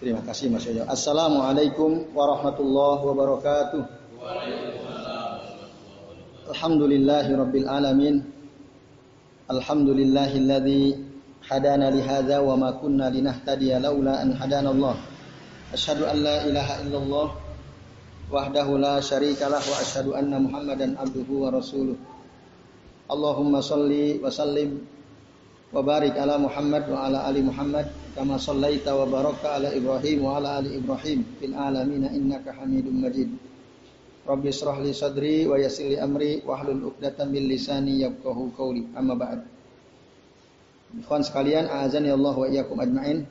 Terima kasih Mas Yoyo. Assalamualaikum warahmatullahi wabarakatuh. Alhamdulillahi rabbil alamin. Alhamdulillahilladzi hadana li hadza wa ma kunna linahtadiya laula an hadana Allah. Asyhadu an la ilaha illallah wahdahu la syarikalah wa asyhadu anna Muhammadan abduhu wa rasuluh. Allahumma salli wa sallim wa barik ala Muhammad wa ala ali Muhammad kama sallaita wa baraka ala Ibrahim wa ala ali Ibrahim fil alamin innaka Hamidum Majid. Rabbi israh li sadri wa yassir li amri wa hlul 'uqdatam min lisani yafqahu qawli. Amma ba'd. Ikhwan sekalian, azan ya Allah wa iyyakum ajmain.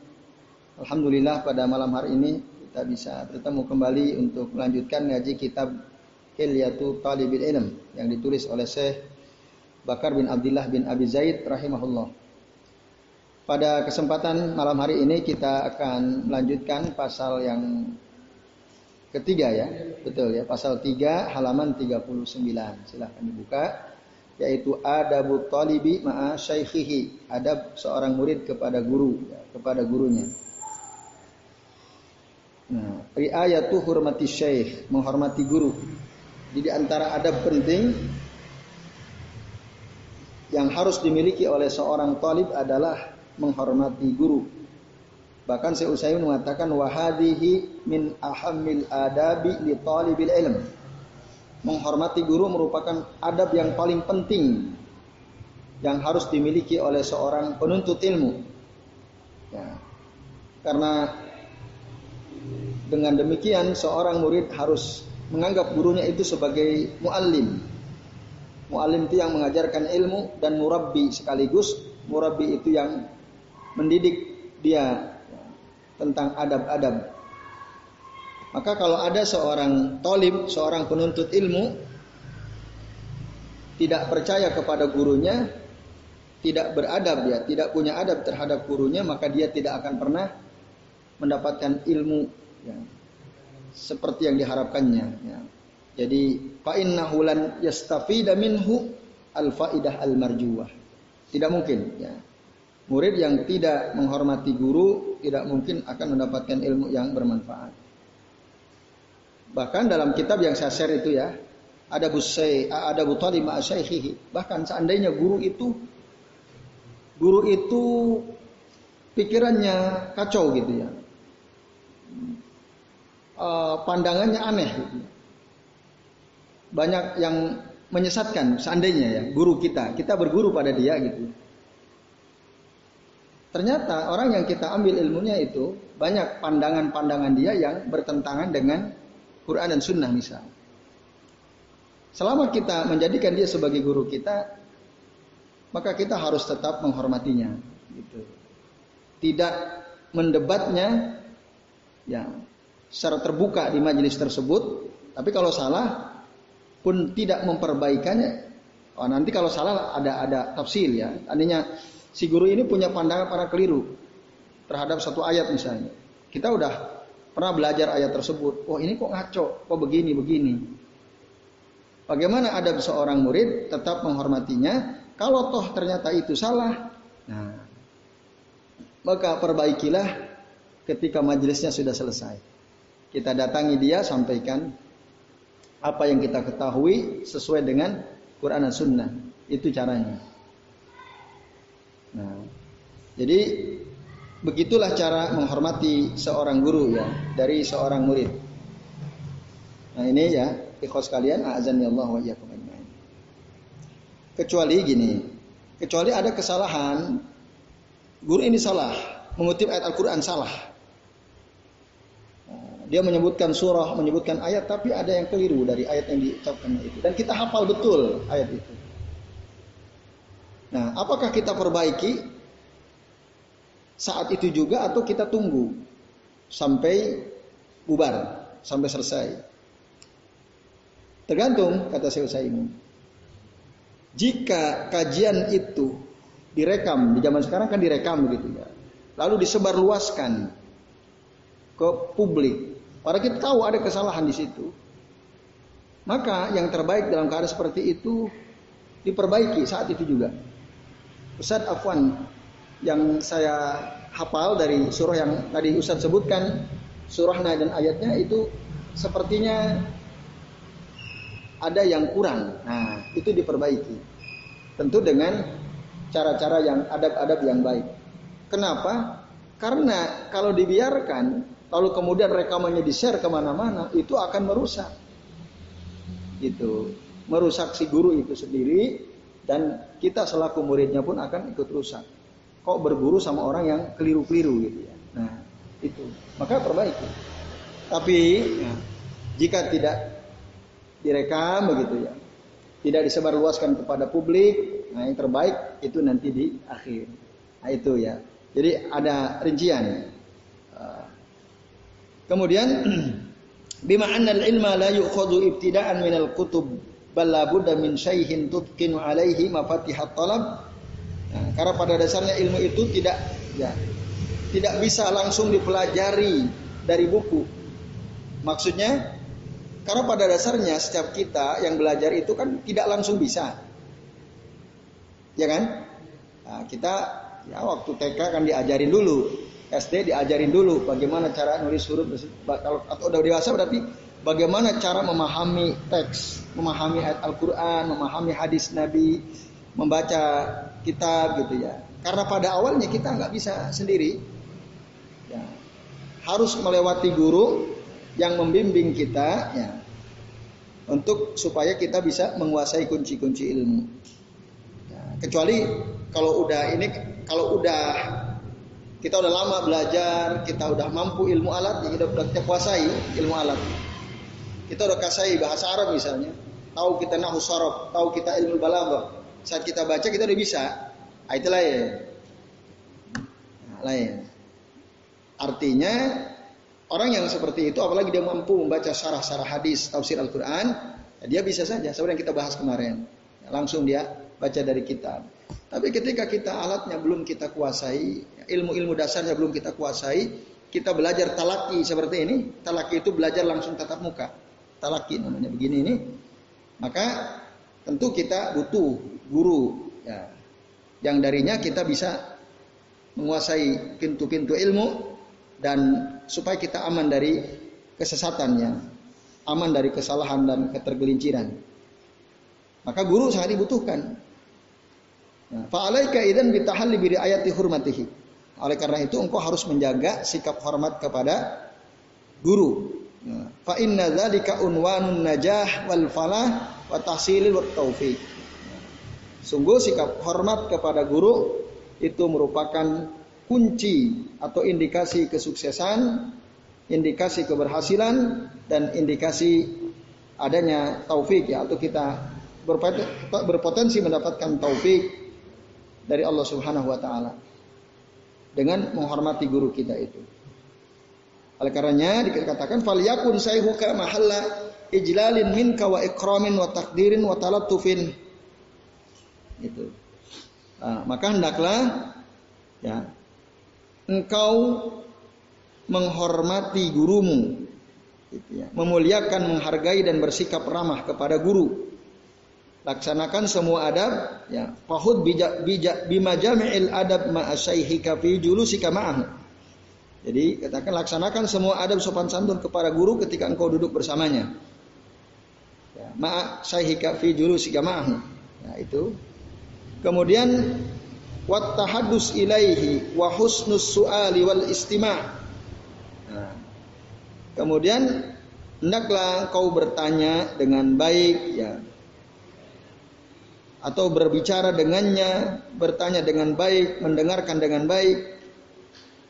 Alhamdulillah pada malam hari ini kita bisa bertemu kembali untuk melanjutkan ngaji kitab Hilyatu Talibil Ilm yang ditulis oleh Syekh Bakar bin Abdullah bin Abi Zaid rahimahullah. Pada kesempatan malam hari ini kita akan melanjutkan pasal yang ketiga ya. Betul ya, pasal 3 halaman 39. Silahkan dibuka yaitu adabu talibi ma'a syaikhihi, adab seorang murid kepada guru, ya, kepada gurunya. Nah, riayatu hurmati syekh, menghormati guru. Jadi antara adab penting yang harus dimiliki oleh seorang talib adalah menghormati guru. Bahkan Syekh Utsaimin mengatakan wahadihi min ahamil adabi li talibil ilm. Menghormati guru merupakan adab yang paling penting yang harus dimiliki oleh seorang penuntut ilmu. Ya. Karena dengan demikian seorang murid harus menganggap gurunya itu sebagai muallim. Muallim itu yang mengajarkan ilmu dan murabbi sekaligus murabbi itu yang mendidik dia tentang adab-adab. Maka kalau ada seorang tolim, seorang penuntut ilmu, tidak percaya kepada gurunya, tidak beradab ya, tidak punya adab terhadap gurunya, maka dia tidak akan pernah mendapatkan ilmu ya, seperti yang diharapkannya. Ya. Jadi fa'innahu lan yastafida minhu al faidah al marjuwah. Tidak mungkin ya. Murid yang tidak menghormati guru tidak mungkin akan mendapatkan ilmu yang bermanfaat. Bahkan dalam kitab yang saya share itu ya, ada busai, ada butali ma'asyaikhihi. Bahkan seandainya guru itu guru itu pikirannya kacau gitu ya. Uh, pandangannya aneh gitu. Banyak yang menyesatkan seandainya ya guru kita, kita berguru pada dia gitu. Ternyata orang yang kita ambil ilmunya itu banyak pandangan-pandangan dia yang bertentangan dengan Quran dan Sunnah misal. Selama kita menjadikan dia sebagai guru kita, maka kita harus tetap menghormatinya. Gitu. Tidak mendebatnya, ya secara terbuka di majelis tersebut. Tapi kalau salah pun tidak memperbaikannya. Oh, nanti kalau salah ada ada tafsir ya. Artinya si guru ini punya pandangan para keliru terhadap satu ayat misalnya. Kita udah pernah belajar ayat tersebut. Oh ini kok ngaco, kok begini begini. Bagaimana ada seorang murid tetap menghormatinya? Kalau toh ternyata itu salah, nah maka perbaikilah ketika majelisnya sudah selesai. Kita datangi dia, sampaikan apa yang kita ketahui sesuai dengan Quran dan Sunnah. Itu caranya. Nah, jadi begitulah cara menghormati seorang guru ya dari seorang murid. Nah ini ya ikhlas kalian azan ya Allah wa Kecuali gini, kecuali ada kesalahan guru ini salah, mengutip ayat Al-Qur'an salah. Nah, dia menyebutkan surah, menyebutkan ayat tapi ada yang keliru dari ayat yang diucapkan itu dan kita hafal betul ayat itu. Nah, apakah kita perbaiki saat itu juga atau kita tunggu sampai bubar, sampai selesai? Tergantung kata saya ini. Jika kajian itu direkam di zaman sekarang kan direkam begitu ya. Lalu disebarluaskan ke publik. Para kita tahu ada kesalahan di situ. Maka yang terbaik dalam keadaan seperti itu diperbaiki saat itu juga. Ustaz Afwan, yang saya hafal dari surah yang tadi Ustaz sebutkan, surahnya dan ayatnya itu sepertinya ada yang kurang. Nah, itu diperbaiki. Tentu dengan cara-cara yang adab-adab yang baik. Kenapa? Karena kalau dibiarkan, lalu kemudian rekamannya di-share ke mana-mana, itu akan merusak. Itu merusak si guru itu sendiri dan kita selaku muridnya pun akan ikut rusak. Kok berguru sama orang yang keliru-keliru gitu ya. Nah, itu. Maka perbaiki. Tapi ya, jika tidak direkam begitu ya, tidak disebarluaskan kepada publik, nah yang terbaik itu nanti di akhir. Nah itu ya. Jadi ada rincian. Uh, kemudian bima anna al-ilma la yu'khadhu ibtida'an min al-kutub bal la min syaihin tutqinu alaihi mafatihat talab. Nah, karena pada dasarnya ilmu itu tidak ya tidak bisa langsung dipelajari dari buku. Maksudnya karena pada dasarnya setiap kita yang belajar itu kan tidak langsung bisa. Ya kan? Nah, kita Ya waktu TK kan diajarin dulu, SD diajarin dulu bagaimana cara nulis huruf kalau atau udah dewasa berarti bagaimana cara memahami teks, memahami ayat Al-Qur'an, memahami hadis Nabi, membaca kitab gitu ya. Karena pada awalnya kita nggak bisa sendiri. Ya. Harus melewati guru yang membimbing kita ya. Untuk supaya kita bisa menguasai kunci-kunci ilmu. Ya, kecuali kalau udah ini kalau udah kita udah lama belajar, kita udah mampu ilmu alat, ya kita udah kita kuasai ilmu alat. Kita udah kasai bahasa Arab misalnya, tahu kita nahu sorof, tahu kita ilmu balaghah. Saat kita baca kita udah bisa. Nah, itu lain. Nah, lain. Artinya orang yang seperti itu apalagi dia mampu membaca syarah-syarah hadis, tafsir Al-Qur'an, ya dia bisa saja seperti yang kita bahas kemarin. Ya, langsung dia baca dari kitab. Tapi ketika kita alatnya belum kita kuasai, ilmu-ilmu dasarnya belum kita kuasai, kita belajar talaki seperti ini, talaki itu belajar langsung tatap muka. Talaki namanya begini ini. Maka tentu kita butuh guru ya. Yang darinya kita bisa menguasai pintu-pintu ilmu dan supaya kita aman dari kesesatannya, aman dari kesalahan dan ketergelinciran. Maka guru sangat dibutuhkan. Nah, fa'alaika idan bitahalli bi ayati hurmatihi. Oleh karena itu engkau harus menjaga sikap hormat kepada guru. Fa inna dzalika unwanun najah wal falah wa tahsilil wa. Sungguh sikap hormat kepada guru itu merupakan kunci atau indikasi kesuksesan, indikasi keberhasilan dan indikasi adanya taufik ya atau kita berpotensi mendapatkan taufik dari Allah Subhanahu wa taala dengan menghormati guru kita itu. Oleh karenanya dikatakan fal yakun sayhuka mahalla ijlalin minka wa ikramin wa takdirin wa talattufin. Itu. Nah, maka hendaklah ya engkau menghormati gurumu gitu ya, memuliakan, menghargai dan bersikap ramah kepada guru laksanakan semua adab ya fahud bijak bijak bima jami'il adab ma'asyaihi fi julusika ma'ahu jadi katakan laksanakan semua adab sopan santun kepada guru ketika engkau duduk bersamanya. Ya, ma'asyaihi fi julusika ma'ahu nah itu. Kemudian wat tahadus ilaihi wa husnus su'ali wal istima' nah, kemudian hendaklah engkau bertanya dengan baik ya. Atau berbicara dengannya, bertanya dengan baik, mendengarkan dengan baik.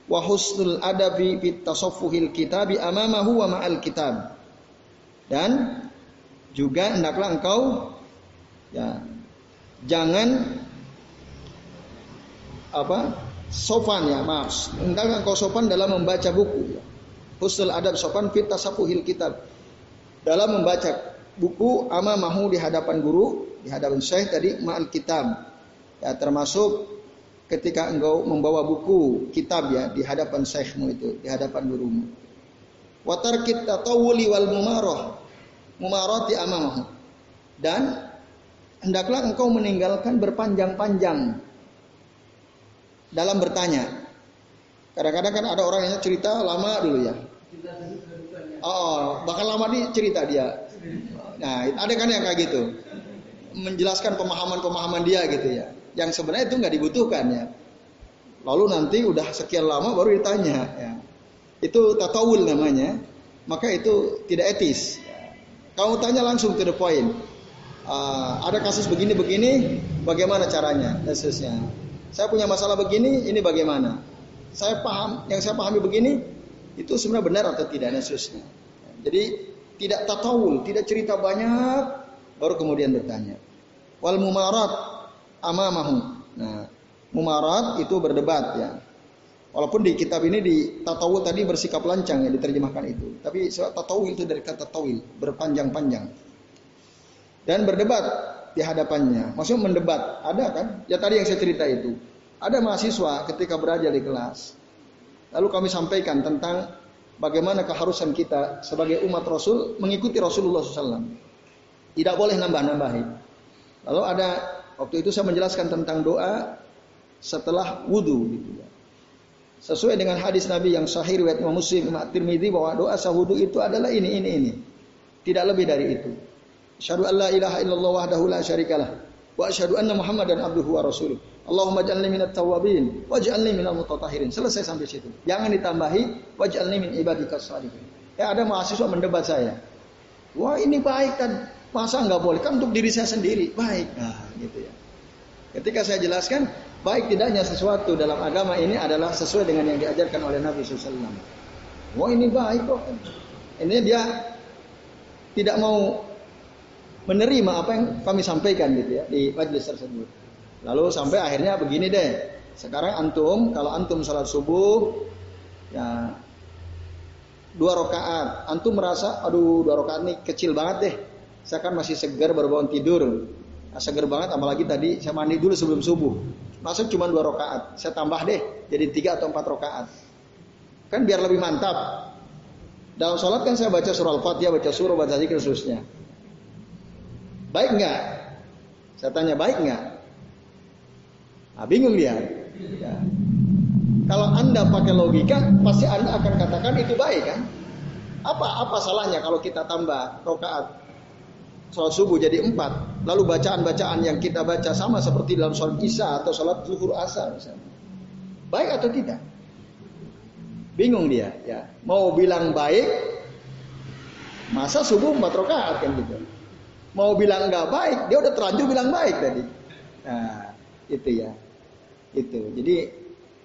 Wa husnul adabi fit tasaffuhil kitabi amamahu wa ma'al kitab. Dan juga hendaklah engkau ya jangan apa sopan ya maaf hendaklah engkau sopan dalam membaca buku ya. husnul adab sopan fit tasaffuhil kitab dalam membaca buku amamahu di hadapan guru di hadapan syekh tadi ma'al kitab. Ya termasuk ketika engkau membawa buku kitab ya di hadapan syekhmu itu, di hadapan gurumu. Wa tarkit tatawuli wal mumarah. Mumarati amamahu. Dan hendaklah engkau meninggalkan berpanjang-panjang. dalam bertanya. Kadang-kadang kan ada orang yang cerita lama dulu ya. Oh, bahkan lama nih cerita dia. Nah, ada kan yang kayak gitu. Menjelaskan pemahaman-pemahaman dia gitu ya. Yang sebenarnya itu nggak dibutuhkan ya. Lalu nanti udah sekian lama baru ditanya ya. Itu tatawul namanya. Maka itu tidak etis. Kamu tanya langsung to the point. Uh, ada kasus begini-begini, bagaimana caranya? Dan. Saya punya masalah begini, ini bagaimana? Saya paham, yang saya pahami begini, itu sebenarnya benar atau tidak dan. Jadi tidak tatawul, tidak cerita banyak, baru kemudian bertanya. Wal mumarat amamahu. Nah, mumarat itu berdebat ya. Walaupun di kitab ini di tatawul tadi bersikap lancang ya diterjemahkan itu. Tapi tatawul itu dari kata tawil, berpanjang-panjang. Dan berdebat di hadapannya. Maksudnya mendebat. Ada kan? Ya tadi yang saya cerita itu. Ada mahasiswa ketika belajar di kelas. Lalu kami sampaikan tentang bagaimana keharusan kita sebagai umat Rasul mengikuti Rasulullah SAW. Tidak boleh nambah-nambahin. Lalu ada waktu itu saya menjelaskan tentang doa setelah wudhu gitu ya. Sesuai dengan hadis Nabi yang sahih riwayat Imam Muslim, Imam Tirmidzi bahwa doa sahwudu itu adalah ini ini ini. Tidak lebih dari itu. Asyhadu an la ilaha illallah wahdahu la syarikalah wa asyhadu anna Muhammadan abduhu wa rasuluh. Allahumma ja'alni minat tawabin waj'alni minal mutatahirin. Selesai sampai situ. Jangan ditambahi waj'alni min ibadikas salihin. Ya ada mahasiswa mendebat saya. Wah ini baik kan. Masa nggak boleh? Kan untuk diri saya sendiri. Baik. Nah gitu ya. Ketika saya jelaskan, baik tidaknya sesuatu dalam agama ini adalah sesuai dengan yang diajarkan oleh Nabi SAW. Wah ini baik kok. Ini dia tidak mau menerima apa yang kami sampaikan gitu ya di majelis tersebut. Lalu sampai akhirnya begini deh. Sekarang antum kalau antum salat subuh ya dua rakaat, antum merasa aduh dua rakaat ini kecil banget deh. Saya kan masih segar baru bangun tidur. Nah, segar banget apalagi tadi saya mandi dulu sebelum subuh. Masuk cuma dua rakaat. Saya tambah deh jadi tiga atau empat rakaat. Kan biar lebih mantap. Dalam sholat kan saya baca surah Al-Fatihah, baca surah, baca zikir, khususnya. Baik nggak? Saya tanya baik nggak? Nah, bingung dia. Ya. Kalau anda pakai logika, pasti anda akan katakan itu baik kan? Apa apa salahnya kalau kita tambah rokaat sholat subuh jadi empat, lalu bacaan-bacaan yang kita baca sama seperti dalam sholat isya atau sholat zuhur asar misalnya. Baik atau tidak? Bingung dia, ya. Mau bilang baik, masa subuh empat rokaat kan gitu. Mau bilang nggak baik, dia udah terlanjur bilang baik tadi. Nah, itu ya. Itu. Jadi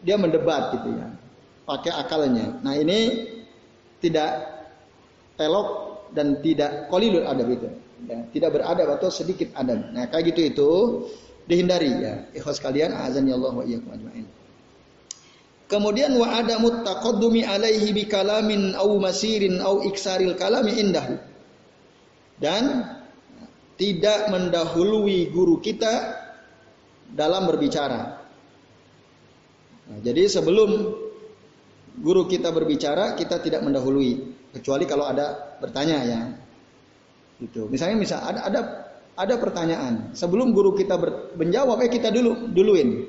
dia mendebat gitu ya. Pakai akalnya. Nah, ini tidak telok dan tidak kolilul adab itu. Ya, tidak beradab atau sedikit adab. Nah, kayak gitu itu dihindari ya. Ikhwas kalian, azan ya Allah wa iyyakum ajmain. Kemudian wa ada taqaddumi alaihi bi kalamin au masirin au iksaril kalami indahu. Dan tidak mendahului guru kita dalam berbicara. Nah, jadi sebelum guru kita berbicara, kita tidak mendahului, kecuali kalau ada bertanya ya. Gitu. Misalnya misal ada ada ada pertanyaan, sebelum guru kita ber, menjawab, eh kita dulu duluin.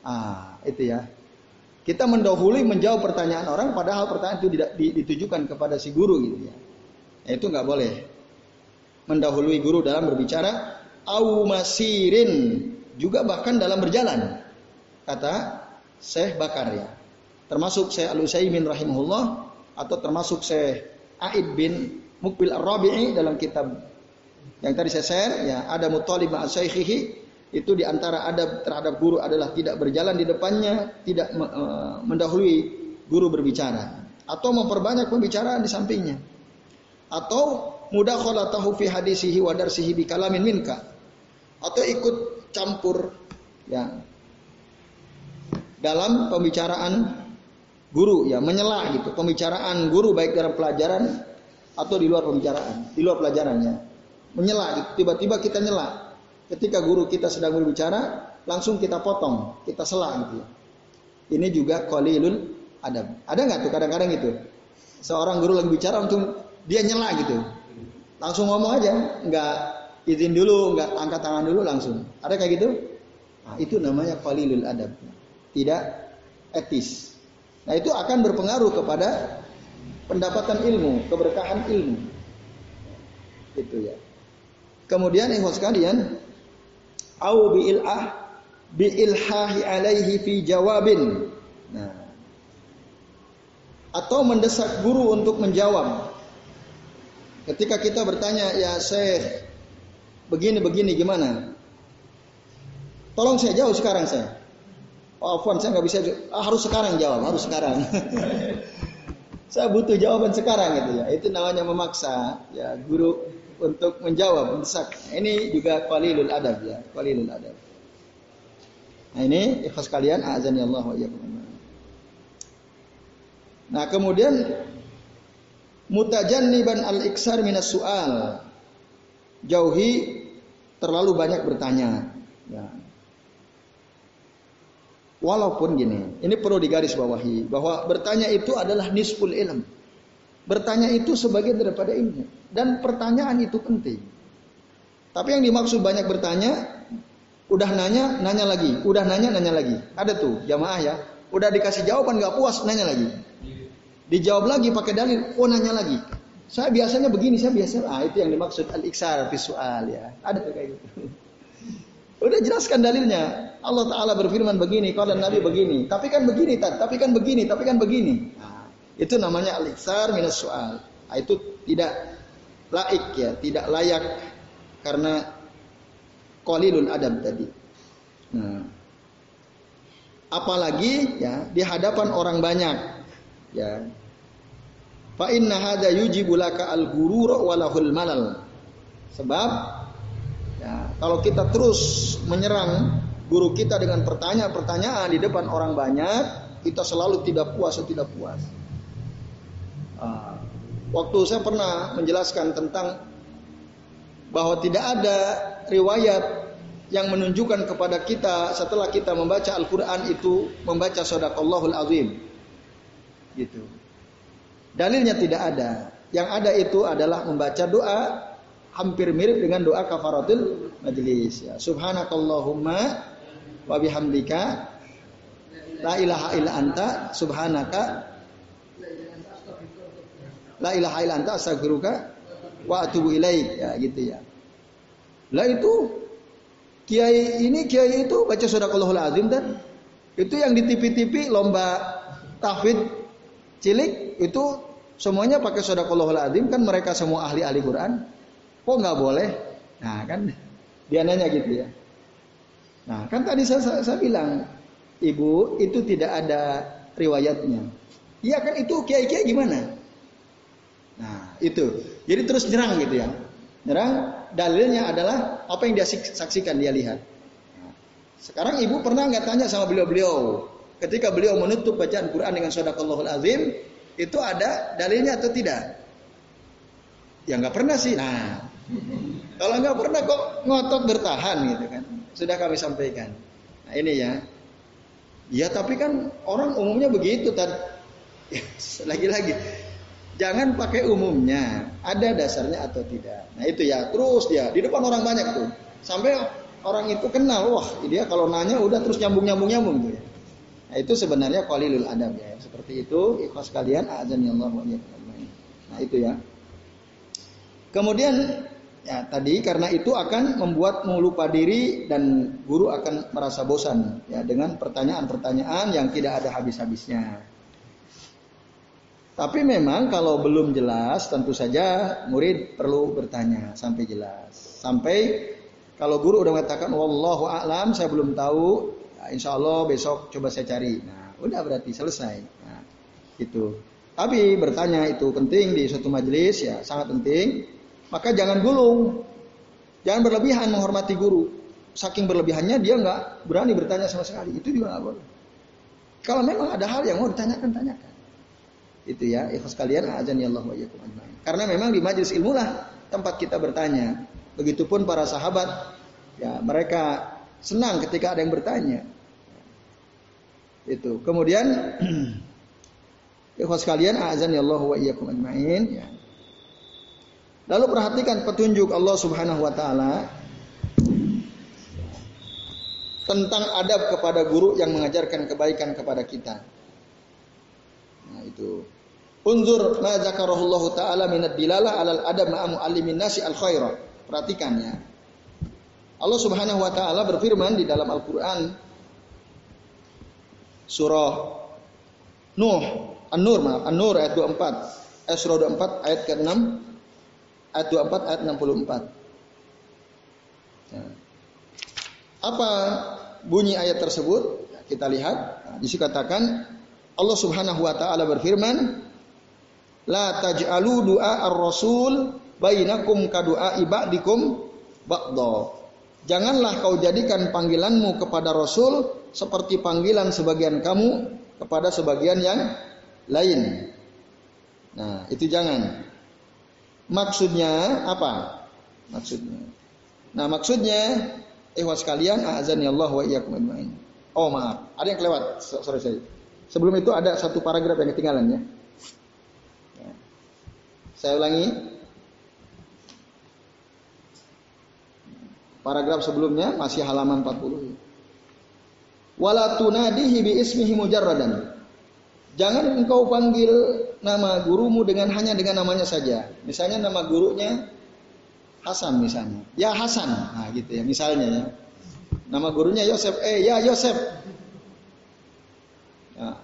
Ah, itu ya. Kita mendahului menjawab pertanyaan orang, padahal pertanyaan itu tidak ditujukan kepada si guru gitu ya. Nah, itu nggak boleh. Mendahului guru dalam berbicara, au masirin juga bahkan dalam berjalan. Kata Syekh Bakar ya. Termasuk Syekh Al-Utsaimin rahimahullah atau termasuk Syekh Aid bin Mukbil Ar-Rabi'i dalam kitab yang tadi saya share ya ada mutalib ma'asyikhihi itu di antara adab terhadap guru adalah tidak berjalan di depannya, tidak mendahului guru berbicara atau memperbanyak pembicaraan di sampingnya. Atau mudakhalatahu fi hadisihi wa darsihi bi kalamin minka. Atau ikut campur ya dalam pembicaraan guru ya menyela gitu pembicaraan guru baik dalam pelajaran atau di luar pembicaraan di luar pelajarannya. Menyela tiba-tiba kita nyela. Ketika guru kita sedang berbicara langsung kita potong kita sela gitu ya. ini juga qalilun adab. Ada nggak tuh kadang-kadang itu? Seorang guru lagi bicara untuk dia nyela gitu. Langsung ngomong aja nggak izin dulu nggak angkat tangan dulu langsung. Ada kayak gitu? Nah, itu namanya qalilul adab. Tidak etis. Nah, itu akan berpengaruh kepada pendapatan ilmu, keberkahan ilmu. Itu ya. Kemudian ikhwan sekalian, au bi ilah bi ilhahi alaihi fi jawabin. Nah, atau mendesak guru untuk menjawab. Ketika kita bertanya, ya Syekh, begini begini gimana? Tolong saya jawab sekarang saya. Oh, Afwan, saya nggak bisa. Ah, harus sekarang jawab, harus sekarang. saya butuh jawaban sekarang gitu ya. Itu namanya memaksa ya guru untuk menjawab, mendesak. Ini juga qalilul adab ya, qalilul adab. Nah ini ikhlas kalian azan ya Allah wa Nah kemudian mutajanniban al-iksar minas su'al. Jauhi terlalu banyak bertanya. Ya. Walaupun gini, ini perlu digarisbawahi bahwa bertanya itu adalah nisful ilm. Bertanya itu sebagian daripada ilmu dan pertanyaan itu penting. Tapi yang dimaksud banyak bertanya, udah nanya, nanya lagi, udah nanya, nanya lagi. Ada tuh jamaah ya, udah dikasih jawaban nggak puas, nanya lagi. Dijawab lagi pakai dalil, oh nanya lagi. Saya biasanya begini, saya biasa, ah itu yang dimaksud al-iksar visual ya. Ada tuh kayak gitu. Udah jelaskan dalilnya. Allah Ta'ala berfirman begini, kalau Nabi begini. Tapi kan begini, tapi kan begini, tapi kan begini. Nah, itu namanya al-iksar minus soal. Nah, itu tidak laik ya, tidak layak karena qalilul adab tadi. Nah, apalagi ya di hadapan orang banyak ya. Fa inna hadza yujibu al-ghurur walahul malal. Sebab Ya, kalau kita terus menyerang guru kita dengan pertanyaan-pertanyaan di depan orang banyak, kita selalu tidak puas atau tidak puas. Uh, waktu saya pernah menjelaskan tentang bahwa tidak ada riwayat yang menunjukkan kepada kita setelah kita membaca Al-Quran itu membaca sodakallahul azim. Gitu. Dalilnya tidak ada. Yang ada itu adalah membaca doa hampir mirip dengan doa kafaratul majlis ya. Subhanakallahumma wa bihamdika la ilaha illa anta subhanaka la ilaha illa anta astaghfiruka wa atubu ilaik ya gitu ya. Lah itu kiai ini kiai itu baca sadaqallahul azim dan itu yang di TV-TV lomba tahfidz cilik itu semuanya pakai sadaqallahul azim kan mereka semua ahli-ahli Quran Kok nggak boleh? Nah kan dia nanya gitu ya. Nah kan tadi saya, saya, saya bilang, ibu itu tidak ada riwayatnya. Iya kan itu kiai-kiai gimana? Nah itu. Jadi terus nyerang gitu ya. Nyerang dalilnya adalah apa yang dia saksikan dia lihat. Nah, sekarang ibu pernah nggak tanya sama beliau-beliau ketika beliau menutup bacaan Quran dengan sodakallahul azim itu ada dalilnya atau tidak? Ya nggak pernah sih. Nah kalau nggak pernah kok ngotot bertahan gitu kan. Sudah kami sampaikan. Nah ini ya. Ya tapi kan orang umumnya begitu. Lagi-lagi. Jangan pakai umumnya. Ada dasarnya atau tidak. Nah itu ya. Terus dia. Di depan orang banyak tuh. Sampai orang itu kenal. Wah dia kalau nanya udah terus nyambung-nyambung-nyambung tuh ya. Nah itu sebenarnya qalilul adab ya. Seperti itu. Ikhlas kalian. Azan ya Allah. Nah itu ya. Kemudian ya tadi karena itu akan membuat lupa diri dan guru akan merasa bosan ya dengan pertanyaan-pertanyaan yang tidak ada habis-habisnya. Tapi memang kalau belum jelas tentu saja murid perlu bertanya sampai jelas. Sampai kalau guru udah mengatakan wallahu a'lam saya belum tahu, ya insya Allah besok coba saya cari. Nah, udah berarti selesai. Nah, itu. Tapi bertanya itu penting di suatu majelis ya sangat penting maka jangan gulung. Jangan berlebihan menghormati guru. Saking berlebihannya dia nggak berani bertanya sama sekali. Itu juga nggak boleh. Kalau memang ada hal yang mau ditanyakan, tanyakan. Itu ya, ikhlas kalian azan ya Allah wa Karena memang di majelis ilmu lah tempat kita bertanya. Begitupun para sahabat, ya mereka senang ketika ada yang bertanya. Itu. Kemudian ikhlas kalian azan ya Allah wa iyyakum ajmain ya. Lalu perhatikan petunjuk Allah Subhanahu wa taala. tentang adab kepada guru yang mengajarkan kebaikan kepada kita. Nah, itu. Unzur ma zakarahullah taala min ad-dilalah 'alal adab ma'a muallimin nasi al-khaira. Perhatikan ya. Allah Subhanahu wa taala berfirman di dalam Al-Qur'an surah Nuh, An-Nur, An-Nur ayat 24. Eh, surah 24 ayat ke-6 ayat 24 ayat 64. Ya. Apa bunyi ayat tersebut? Kita lihat. Nah, di sini katakan Allah Subhanahu wa taala berfirman, "La taj'alu du'a ar-rasul bainakum ka du'a ibadikum ba'dha." Janganlah kau jadikan panggilanmu kepada Rasul seperti panggilan sebagian kamu kepada sebagian yang lain. Nah, itu jangan. Maksudnya apa? Maksudnya. Nah, maksudnya ikhwas sekalian, azan ya Allah wa iyyakum ajmain. Oh, maaf. Ada yang kelewat. Sorry saya. Sebelum itu ada satu paragraf yang ketinggalan ya. Saya ulangi. Paragraf sebelumnya masih halaman 40. Wala tunadihi bi ismihi mujarradan. Jangan engkau panggil nama gurumu dengan hanya dengan namanya saja. Misalnya nama gurunya Hasan misalnya. Ya Hasan. Nah gitu ya misalnya ya. Nama gurunya Yosef. Eh ya Yosef. Ya.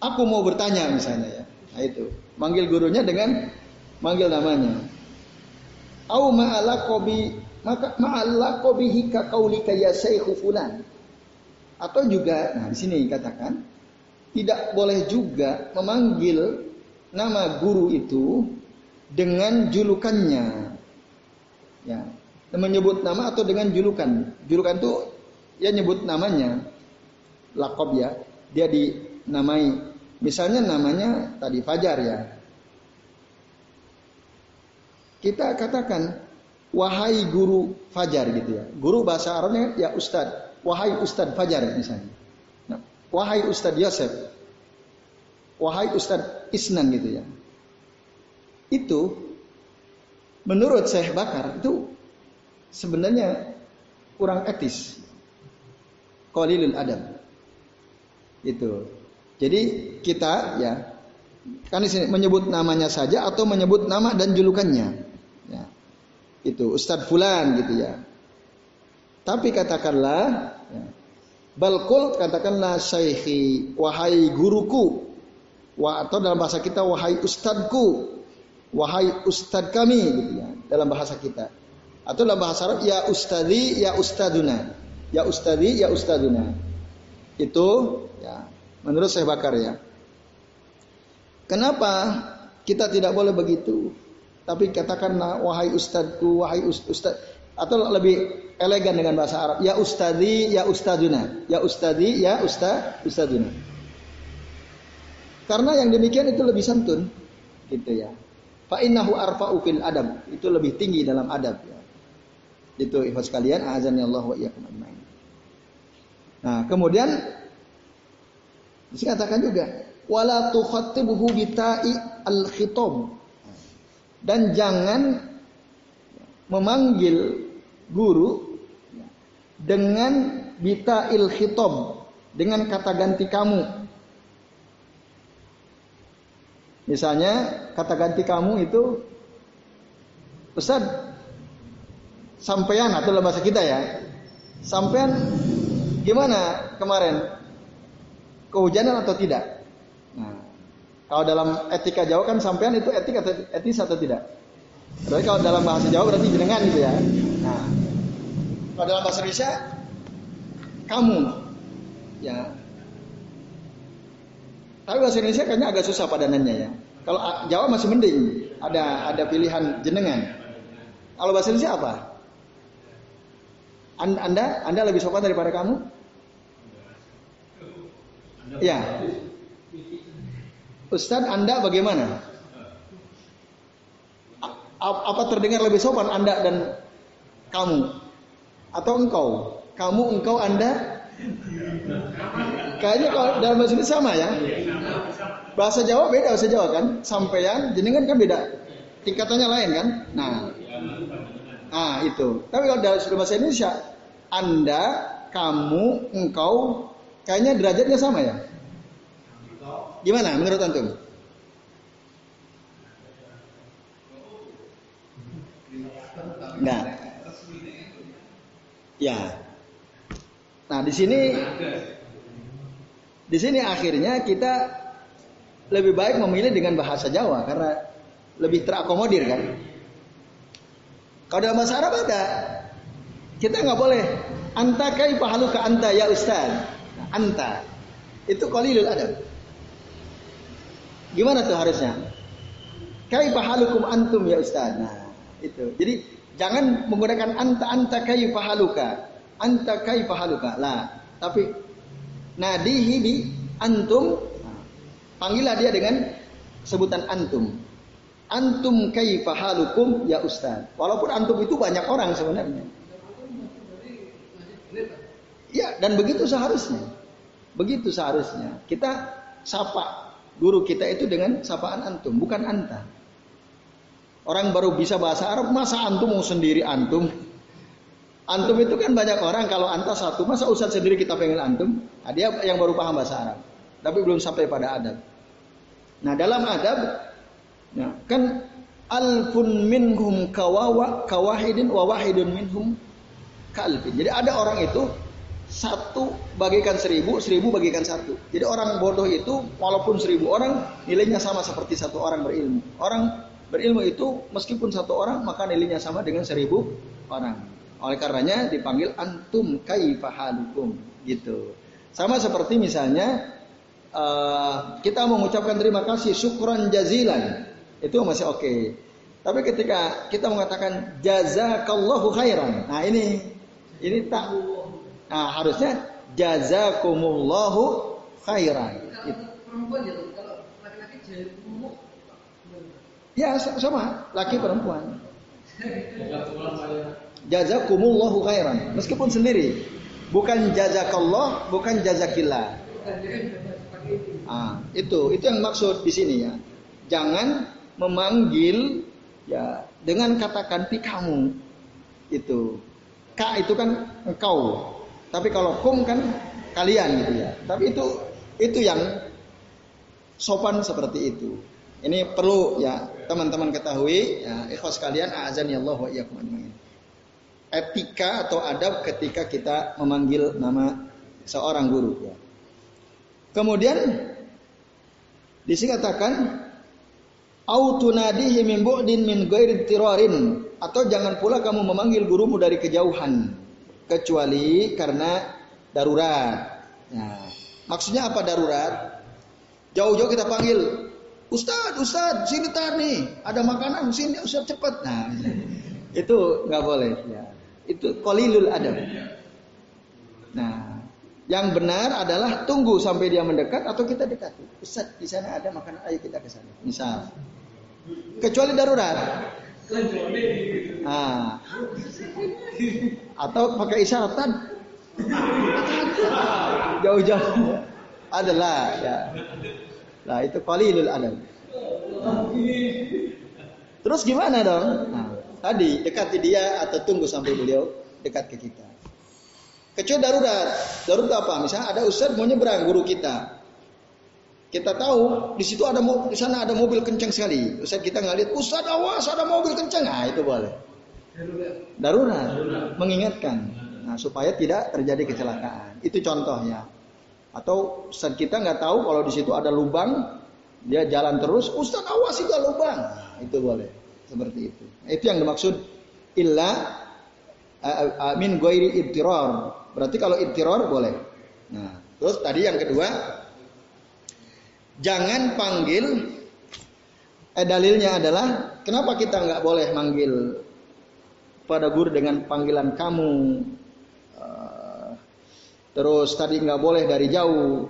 Aku mau bertanya misalnya ya. Nah itu. Manggil gurunya dengan manggil namanya. Au ma'ala maka ma'alla qabihi ka qaulika ya. Atau juga nah di sini dikatakan tidak boleh juga memanggil nama guru itu dengan julukannya. Ya, menyebut nama atau dengan julukan. Julukan itu ya nyebut namanya. Lakob ya. Dia dinamai. Misalnya namanya tadi Fajar ya. Kita katakan wahai guru fajar gitu ya. Guru bahasa Arabnya ya ustad. Wahai ustad fajar misalnya. Wahai ustad Yosef. Wahai ustad Isnan gitu ya. Itu menurut Syekh Bakar itu sebenarnya kurang etis. Qalilul adab. Itu. Jadi kita ya kan di sini menyebut namanya saja atau menyebut nama dan julukannya. Itu Ustadz Fulan gitu ya. Tapi katakanlah ya, balkul katakanlah syaihi wahai guruku. Wah, atau dalam bahasa kita wahai ustadku. Wahai ustad kami gitu ya dalam bahasa kita. Atau dalam bahasa Arab ya ustadi ya ustaduna. Ya ustadi ya ustaduna. Itu ya menurut saya bakar ya. Kenapa kita tidak boleh begitu? Tapi katakanlah wahai ustadku, wahai ustad atau lebih elegan dengan bahasa Arab, ya ustadi, ya ustaduna, ya ustadi, ya ustad, ustaduna. Karena yang demikian itu lebih santun, gitu ya. Fa innahu arfa'u fil adab, itu lebih tinggi dalam adab ya. Itu ikhwas kalian, azan ya Allah wa iyyakum ajmain. Nah, kemudian dikatakan juga wala tukhattibuhu bitai al-khitab dan jangan memanggil guru dengan bita il khitab dengan kata ganti kamu. Misalnya kata ganti kamu itu Ustaz sampean atau dalam bahasa kita ya. Sampean gimana kemarin? Kehujanan atau tidak? Kalau dalam etika Jawa kan sampean itu etik atau etis atau tidak? Berarti kalau dalam bahasa Jawa berarti jenengan gitu ya. Nah, kalau dalam bahasa Indonesia kamu ya. Tapi bahasa Indonesia kayaknya agak susah padanannya ya. Kalau Jawa masih mending, ada ada pilihan jenengan. Kalau bahasa Indonesia apa? Anda Anda lebih sopan daripada kamu? Ya. Ustadz Anda bagaimana? Apa terdengar lebih sopan Anda dan kamu? Atau engkau? Kamu, engkau, Anda? Kayaknya kalau dalam bahasa ini sama ya. Bahasa Jawa beda bahasa Jawa kan. Sampean, jenengan kan beda. Tingkatannya lain kan. Nah, nah itu. Tapi kalau dalam bahasa Indonesia, Anda, kamu, engkau, kayaknya derajatnya sama ya? Gimana menurut antum? Nah, ya. Nah di sini, di sini akhirnya kita lebih baik memilih dengan bahasa Jawa karena lebih terakomodir kan. Kalau dalam bahasa Arab ada, kita nggak boleh anta kai pahalu ke anta ya ustaz. Anta itu qalilul adab. Gimana tuh harusnya? Kai pahalukum antum ya ustaz. Nah, itu. Jadi jangan menggunakan anta anta kai pahaluka. Anta kai pahaluka. Lah, tapi nadihi bi antum panggillah dia dengan sebutan antum. Antum kaifa halukum ya ustaz. Walaupun antum itu banyak orang sebenarnya. Ya, dan begitu seharusnya. Begitu seharusnya. Kita sapa guru kita itu dengan sapaan antum, bukan anta. Orang baru bisa bahasa Arab, masa antum mau sendiri antum? Antum itu kan banyak orang, kalau anta satu, masa ustaz sendiri kita pengen antum? Nah, dia yang baru paham bahasa Arab. Tapi belum sampai pada adab. Nah dalam adab Ya, kan alfun minhum kawawa kawahidin wa wahidun minhum kalfin. Jadi ada orang itu satu bagikan seribu, seribu bagikan satu. Jadi orang bodoh itu walaupun seribu orang nilainya sama seperti satu orang berilmu. Orang berilmu itu meskipun satu orang maka nilainya sama dengan seribu orang. Oleh karenanya dipanggil antum kaifahalukum gitu. Sama seperti misalnya uh, kita mengucapkan terima kasih syukran jazilan itu masih oke. Okay. Tapi ketika kita mengatakan jazakallahu khairan. Nah, ini ini tak nah, harusnya jazakumullahu khairan. Ya sama, laki perempuan. Jazakumullahu khairan. Meskipun sendiri. Bukan jazakallah, bukan jazakillah. Ah, itu itu yang maksud di sini ya. Jangan memanggil ya dengan katakan pi kamu itu ka itu kan engkau tapi kalau kum kan kalian gitu ya tapi itu itu yang sopan seperti itu ini perlu ya teman-teman ketahui ya ikhwas kalian azan ya Allah wa etika atau adab ketika kita memanggil nama seorang guru ya. kemudian dikatakan Autunadihi min bu'din min ghairi tirarin atau jangan pula kamu memanggil gurumu dari kejauhan kecuali karena darurat. Nah, maksudnya apa darurat? Jauh-jauh kita panggil, Ustad, Ustad, sini tadi ada makanan, sini Ustad cepat. Nah, itu nggak boleh. Ya. Itu kolilul adab. Nah, yang benar adalah tunggu sampai dia mendekat atau kita dekat. Ustad, di sana ada makanan, ayo kita ke sana. Misal. Kecuali darurat. Nah. Atau pakai isyaratan. Jauh-jauh. Adalah ya. Nah, itu qalilul adab. Terus gimana dong? Nah, tadi dekati dia atau tunggu sampai beliau dekat ke kita. Kecuali darurat. Darurat apa? Misalnya ada ustaz mau nyebrang guru kita. Kita tahu di situ ada di sana ada mobil kencang sekali. Ustaz kita nggak lihat, Ustaz awas ada mobil kencang. Nah itu boleh. Darurat, mengingatkan. Nah, supaya tidak terjadi kecelakaan. Itu contohnya. Atau kita nggak tahu kalau di situ ada lubang, dia jalan terus, Ustaz awas itu lubang. Nah, itu boleh. Seperti itu. Itu yang dimaksud illa uh, min goiri ibtiror. Berarti kalau ibtiror boleh. Nah, terus tadi yang kedua Jangan panggil eh, dalilnya adalah kenapa kita nggak boleh manggil pada guru dengan panggilan kamu terus tadi nggak boleh dari jauh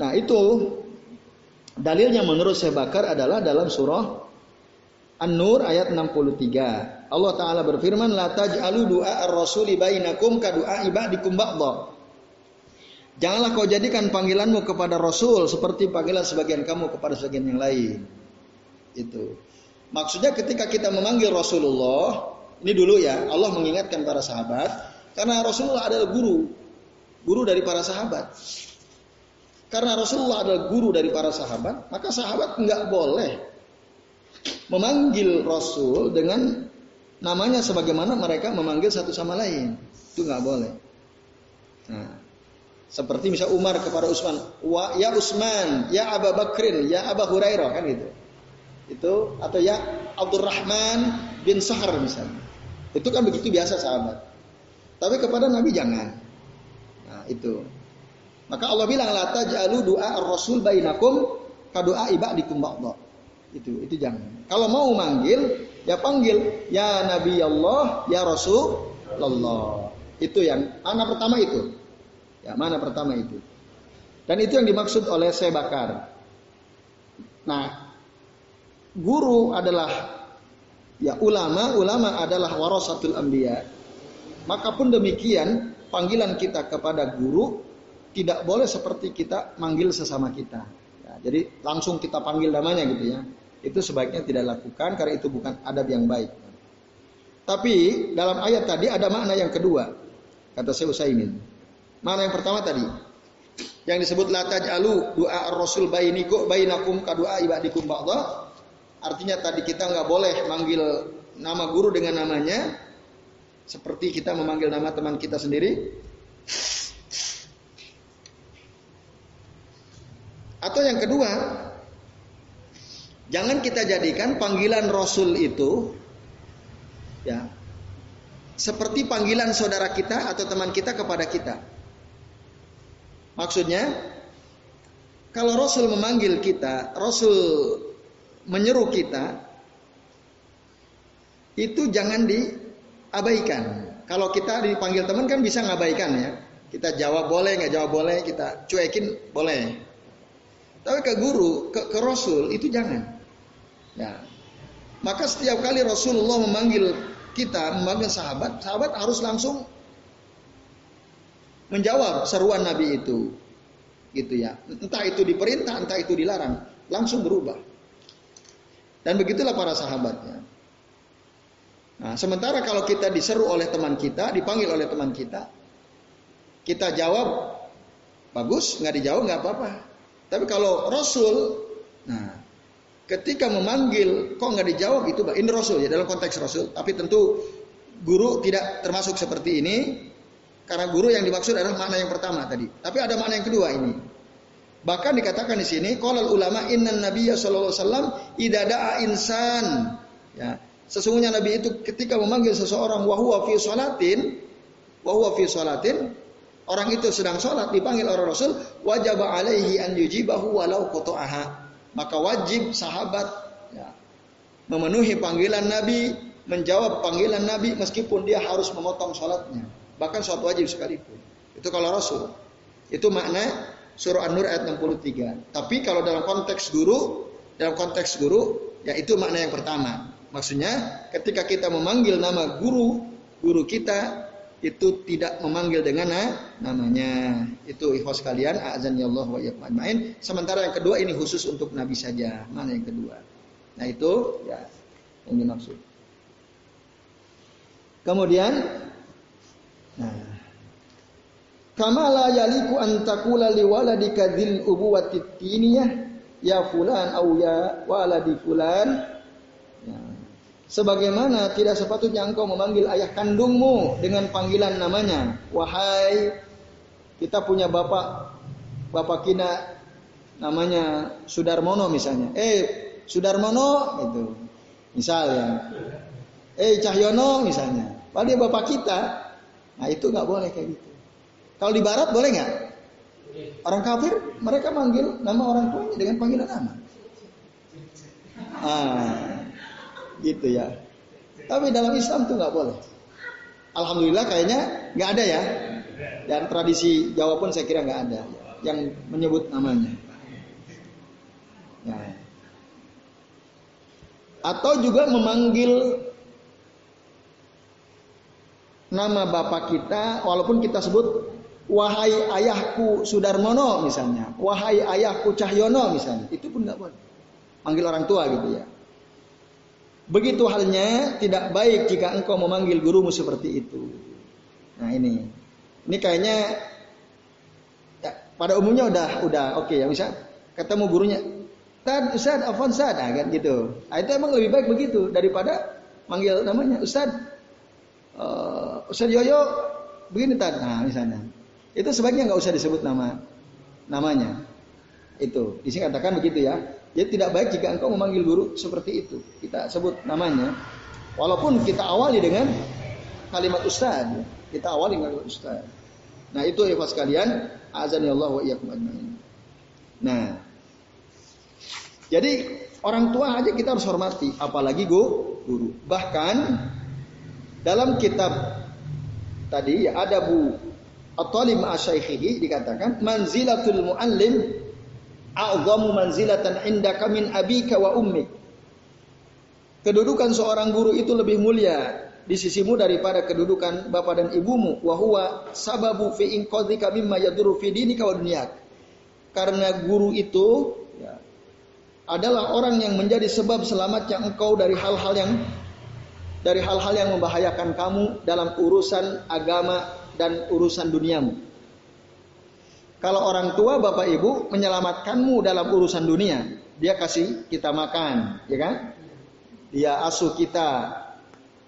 nah itu dalilnya menurut saya bakar adalah dalam surah An-Nur ayat 63 Allah Ta'ala berfirman La taj'alu du'a ar-rasuli bainakum ka du'a ibadikum ba'dha Janganlah kau jadikan panggilanmu kepada Rasul seperti panggilan sebagian kamu kepada sebagian yang lain. Itu. Maksudnya ketika kita memanggil Rasulullah, ini dulu ya, Allah mengingatkan para sahabat, Karena Rasulullah adalah guru, guru dari para sahabat. Karena Rasulullah adalah guru dari para sahabat, maka sahabat nggak boleh memanggil Rasul dengan namanya sebagaimana mereka memanggil satu sama lain. Itu nggak boleh. Nah, seperti misal Umar kepada Utsman, wa ya Utsman, ya Abu Bakrin, ya Abu Hurairah kan gitu. Itu atau ya Abdurrahman bin Sahar misalnya. Itu kan begitu biasa sahabat. Tapi kepada Nabi jangan. Nah, itu. Maka Allah bilang la taj'alu du'a ar-rasul bainakum ka du'a ibadikum ba'dha. Itu itu jangan. Kalau mau manggil ya panggil ya Nabi Allah, ya Rasulullah. Itu yang mana pertama itu. Ya, mana pertama itu. Dan itu yang dimaksud oleh saya bakar. Nah, guru adalah ya ulama, ulama adalah warasatul anbiya. Maka pun demikian panggilan kita kepada guru tidak boleh seperti kita manggil sesama kita. Ya, jadi langsung kita panggil namanya gitu ya. Itu sebaiknya tidak lakukan karena itu bukan adab yang baik. Tapi dalam ayat tadi ada makna yang kedua. Kata saya Usaimin. Mana yang pertama tadi? Yang disebut la taj'alu doa ar-rasul bainiku bainakum ka doa ibadikum ba'dha. Artinya tadi kita nggak boleh manggil nama guru dengan namanya seperti kita memanggil nama teman kita sendiri. Atau yang kedua, jangan kita jadikan panggilan Rasul itu ya seperti panggilan saudara kita atau teman kita kepada kita. Maksudnya, kalau Rasul memanggil kita, Rasul menyeru kita, itu jangan diabaikan. Kalau kita dipanggil teman kan bisa ngabaikan ya. Kita jawab boleh, nggak jawab boleh, kita cuekin boleh. Tapi ke guru, ke, ke Rasul itu jangan. Ya. Maka setiap kali Rasulullah memanggil kita, memanggil sahabat, sahabat harus langsung menjawab seruan Nabi itu. Gitu ya. Entah itu diperintah, entah itu dilarang, langsung berubah. Dan begitulah para sahabatnya. Nah, sementara kalau kita diseru oleh teman kita, dipanggil oleh teman kita, kita jawab bagus, nggak dijawab nggak apa-apa. Tapi kalau Rasul, nah ketika memanggil kok nggak dijawab itu ini Rasul ya dalam konteks Rasul. Tapi tentu guru tidak termasuk seperti ini karena guru yang dimaksud adalah makna yang pertama tadi. Tapi ada makna yang kedua ini. Bahkan dikatakan di sini kalau ulama inna nabiyya sallallahu alaihi wasallam idada'a insan ya sesungguhnya nabi itu ketika memanggil seseorang wahwa fi salatin? Wahwa fi salatin? Orang itu sedang sholat dipanggil oleh Rasul wajib alaihi an yujibahu walau qata'aha maka wajib sahabat ya, memenuhi panggilan Nabi menjawab panggilan Nabi meskipun dia harus memotong sholatnya bahkan sholat wajib sekalipun. Itu kalau Rasul. Itu makna surah An-Nur ayat 63 tapi kalau dalam konteks guru dalam konteks guru ya itu makna yang pertama maksudnya ketika kita memanggil nama guru guru kita itu tidak memanggil dengan namanya. Itu ikhwas kalian, azan ya Allah wa main. Sementara yang kedua ini khusus untuk Nabi saja. Mana yang kedua? Nah itu ya yang dimaksud. Kemudian, nah, Kamala yaliku antakula liwaladika dzil ubuwati tiniyah ya fulan au ya waladi fulan Sebagaimana tidak sepatutnya engkau memanggil ayah kandungmu dengan panggilan namanya. Wahai, kita punya bapak, bapak kita namanya Sudarmono misalnya. Eh, Sudarmono itu. Misalnya. Eh, Cahyono misalnya. Padahal dia bapak kita. Nah itu nggak boleh kayak gitu. Kalau di barat boleh nggak? Orang kafir mereka manggil nama orang tuanya dengan panggilan nama. Ah, gitu ya. Tapi dalam Islam tuh nggak boleh. Alhamdulillah kayaknya nggak ada ya. Dan tradisi Jawa pun saya kira nggak ada yang menyebut namanya. Ya. Atau juga memanggil nama bapak kita walaupun kita sebut wahai ayahku Sudarmono misalnya, wahai ayahku Cahyono misalnya, itu pun nggak boleh. Manggil orang tua gitu ya. Begitu halnya tidak baik jika engkau memanggil gurumu seperti itu. Nah ini, ini kayaknya ya, pada umumnya udah udah oke okay ya bisa ketemu gurunya. Tad, Ustad, Afwan Ustad, nah, kan gitu. Nah, itu emang lebih baik begitu daripada manggil namanya Ustad, uh, Ustad Yoyo, begini Tad. Nah misalnya, itu sebaiknya nggak usah disebut nama namanya. Itu, di sini katakan begitu ya. Jadi tidak baik jika engkau memanggil guru seperti itu. Kita sebut namanya. Walaupun kita awali dengan kalimat ustaz. Kita awali dengan kalimat ustaz. Nah itu ya sekalian. Azan ya Allah wa iyyakum ajma'in. Nah. Jadi orang tua aja kita harus hormati. Apalagi guru. Bahkan dalam kitab tadi ya ada bu ma'asyaikhihi dikatakan manzilatul muallim a'zamu manzilatan indaka min abika wa ummik. Kedudukan seorang guru itu lebih mulia di sisimu daripada kedudukan bapak dan ibumu. Wa huwa sababu fi inqadhika mimma yadurru fi dinika wa dunyak. Karena guru itu ya, adalah orang yang menjadi sebab selamatnya engkau dari hal-hal yang dari hal-hal yang membahayakan kamu dalam urusan agama dan urusan duniamu. Kalau orang tua bapak ibu menyelamatkanmu dalam urusan dunia, dia kasih kita makan, ya kan? Dia asuh kita,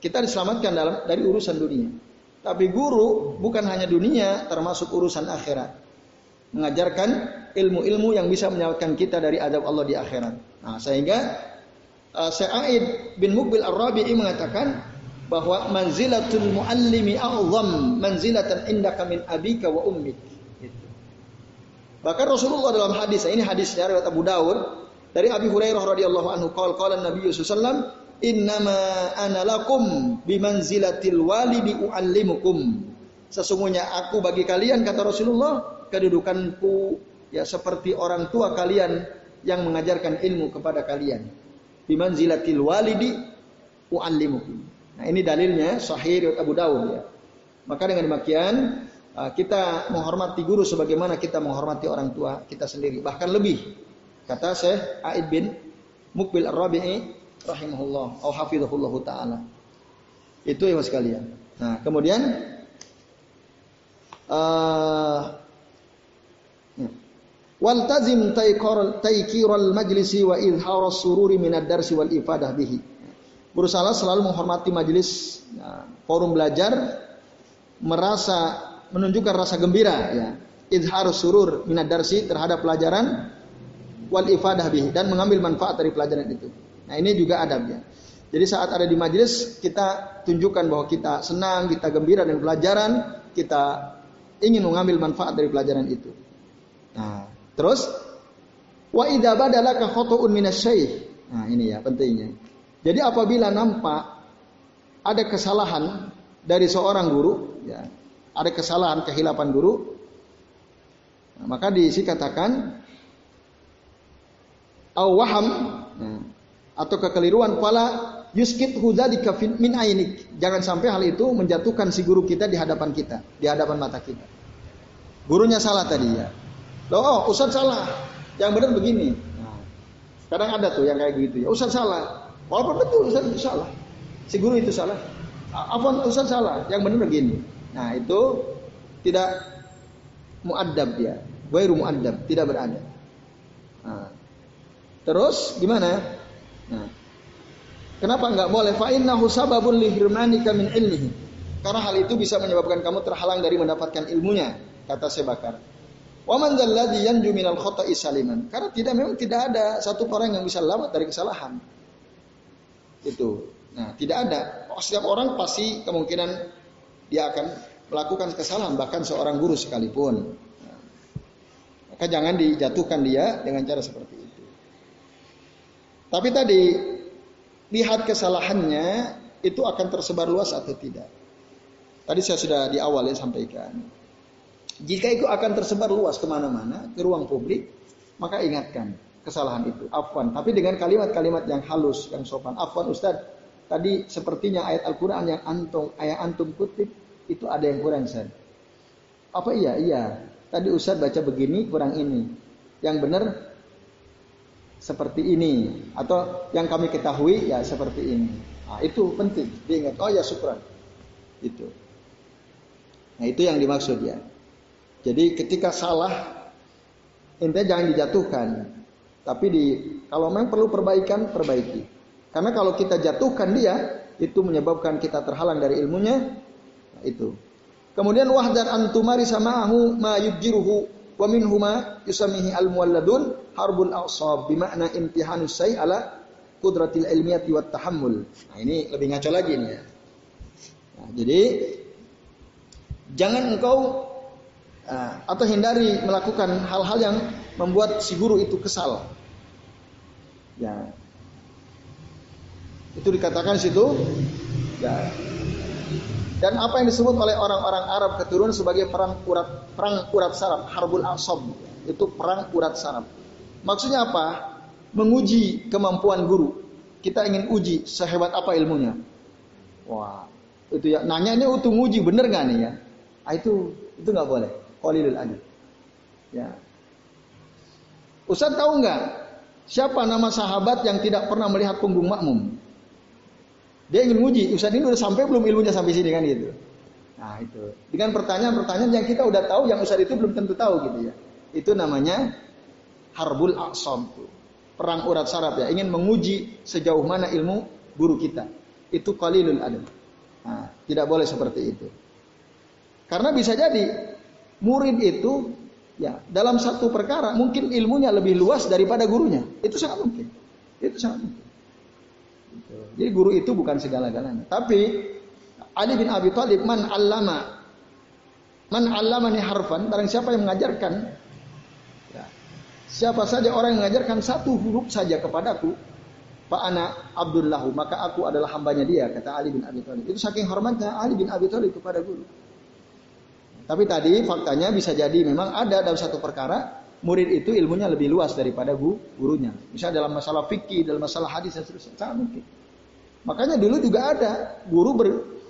kita diselamatkan dalam dari urusan dunia. Tapi guru bukan hanya dunia, termasuk urusan akhirat. Mengajarkan ilmu-ilmu yang bisa menyelamatkan kita dari adab Allah di akhirat. Nah, sehingga uh, Sa'id bin Mukbil Ar-Rabi'i mengatakan bahwa manzilatul muallimi a'zam manzilatan indaka min abika wa ummik. Bahkan Rasulullah dalam hadis ini hadisnya riwayat Abu Dawud dari Abi Hurairah radhiyallahu anhu qala qala Nabi sallallahu innama ana lakum bimanzilatil walidi uallimukum. Sesungguhnya aku bagi kalian kata Rasulullah kedudukanku ya seperti orang tua kalian yang mengajarkan ilmu kepada kalian. Bimanzilatil walidi uallimukum. Nah ini dalilnya sahih riwayat Abu Dawud ya. Maka dengan demikian kita menghormati guru sebagaimana kita menghormati orang tua kita sendiri, bahkan lebih. Kata Syekh Aid bin Mukbil Ar-Rabi'i rahimahullah atau hafizahullah taala. Itu ya sekalian. Nah, kemudian uh, Waltazim taikiral majlisi wa izhar sururi minad darsi wal ifadah bihi. Berusaha selalu menghormati majlis, nah, forum belajar, merasa menunjukkan rasa gembira ya izhar surur minad darsi terhadap pelajaran wal ifadah bih dan mengambil manfaat dari pelajaran itu. Nah, ini juga adabnya. Jadi saat ada di majelis kita tunjukkan bahwa kita senang, kita gembira dengan pelajaran, kita ingin mengambil manfaat dari pelajaran itu. Nah, terus wa idza badalaka khata'un. Nah, ini ya pentingnya. Jadi apabila nampak ada kesalahan dari seorang guru, ya, ada kesalahan kehilapan guru, nah, maka diisi katakan awaham nah, atau kekeliruan pala yuskit hudzalika min ainik. Jangan sampai hal itu menjatuhkan si guru kita di hadapan kita, di hadapan mata kita. Gurunya salah tadi ya. Loh, oh, Ustaz salah. Yang benar begini. Nah, kadang ada tuh yang kayak gitu ya. Ustaz salah. Walaupun betul Ustaz itu salah. Si guru itu salah. Apa Ustaz salah? Yang benar begini. Nah itu tidak muadab ya, wairu muadab, tidak beradab. Nah, terus gimana? Nah, kenapa nggak boleh? Fa innahu sababun li min ilmihi. Karena hal itu bisa menyebabkan kamu terhalang dari mendapatkan ilmunya, kata Sebakar. Wa man dzalladzi yanju minal khata'i saliman. Karena tidak memang tidak ada satu orang yang bisa selamat dari kesalahan. Itu. Nah, tidak ada. Setiap orang pasti kemungkinan dia akan melakukan kesalahan bahkan seorang guru sekalipun. Maka jangan dijatuhkan dia dengan cara seperti itu. Tapi tadi lihat kesalahannya itu akan tersebar luas atau tidak. Tadi saya sudah di awal ya sampaikan. Jika itu akan tersebar luas ke mana-mana ke ruang publik, maka ingatkan kesalahan itu. Afwan. Tapi dengan kalimat-kalimat yang halus, yang sopan. Afwan Ustadz, tadi sepertinya ayat Al-Quran yang antum, ayat antum kutip itu ada yang kurang Ustaz. Apa iya? Iya. Tadi Ustaz baca begini kurang ini. Yang benar seperti ini atau yang kami ketahui ya seperti ini. Nah, itu penting diingat. Oh ya syukran. Itu. Nah itu yang dimaksud ya. Jadi ketika salah, intinya jangan dijatuhkan. Tapi di kalau memang perlu perbaikan, perbaiki. Karena kalau kita jatuhkan dia, itu menyebabkan kita terhalang dari ilmunya. Nah, itu. Kemudian wahdar antumari sama'ahu ma yubjiruhu wa minhuma yusamihi al-mualladun harbul a'sab bima'na imtihanus say ala kudratil ilmiyati wat tahammul. Nah, ini lebih ngaco lagi nih ya. Nah, jadi jangan engkau uh, atau hindari melakukan hal-hal yang membuat si guru itu kesal. Ya. Itu dikatakan situ ya. Dan apa yang disebut oleh orang-orang Arab keturunan sebagai perang urat perang urat saraf, harbul asab, itu perang urat saraf. Maksudnya apa? Menguji kemampuan guru. Kita ingin uji sehebat apa ilmunya. Wah, itu ya nanya ini untuk uji bener nggak nih ya? Ah, itu itu nggak boleh. Qalilul adil. Ya. Ustaz tahu nggak siapa nama sahabat yang tidak pernah melihat punggung makmum? Dia ingin nguji, Ustaz ini udah sampai belum ilmunya sampai sini kan gitu. Nah itu. Dengan pertanyaan-pertanyaan yang kita udah tahu, yang Ustaz itu belum tentu tahu gitu ya. Itu namanya harbul aqsam. Perang urat saraf ya. Ingin menguji sejauh mana ilmu guru kita. Itu qalilul adab. Nah, tidak boleh seperti itu. Karena bisa jadi murid itu ya dalam satu perkara mungkin ilmunya lebih luas daripada gurunya. Itu sangat mungkin. Itu sangat mungkin. Jadi guru itu bukan segala-galanya. Tapi Ali bin Abi Thalib man allama man allamani harfan barang siapa yang mengajarkan ya, siapa saja orang yang mengajarkan satu huruf saja kepadaku Pak anak Abdullahu maka aku adalah hambanya dia kata Ali bin Abi Thalib. Itu saking hormatnya Ali bin Abi Thalib kepada guru. Tapi tadi faktanya bisa jadi memang ada dalam satu perkara murid itu ilmunya lebih luas daripada gurunya. Misalnya dalam masalah fikih, dalam masalah hadis dan seterusnya. Sangat mungkin. Makanya dulu juga ada guru ber,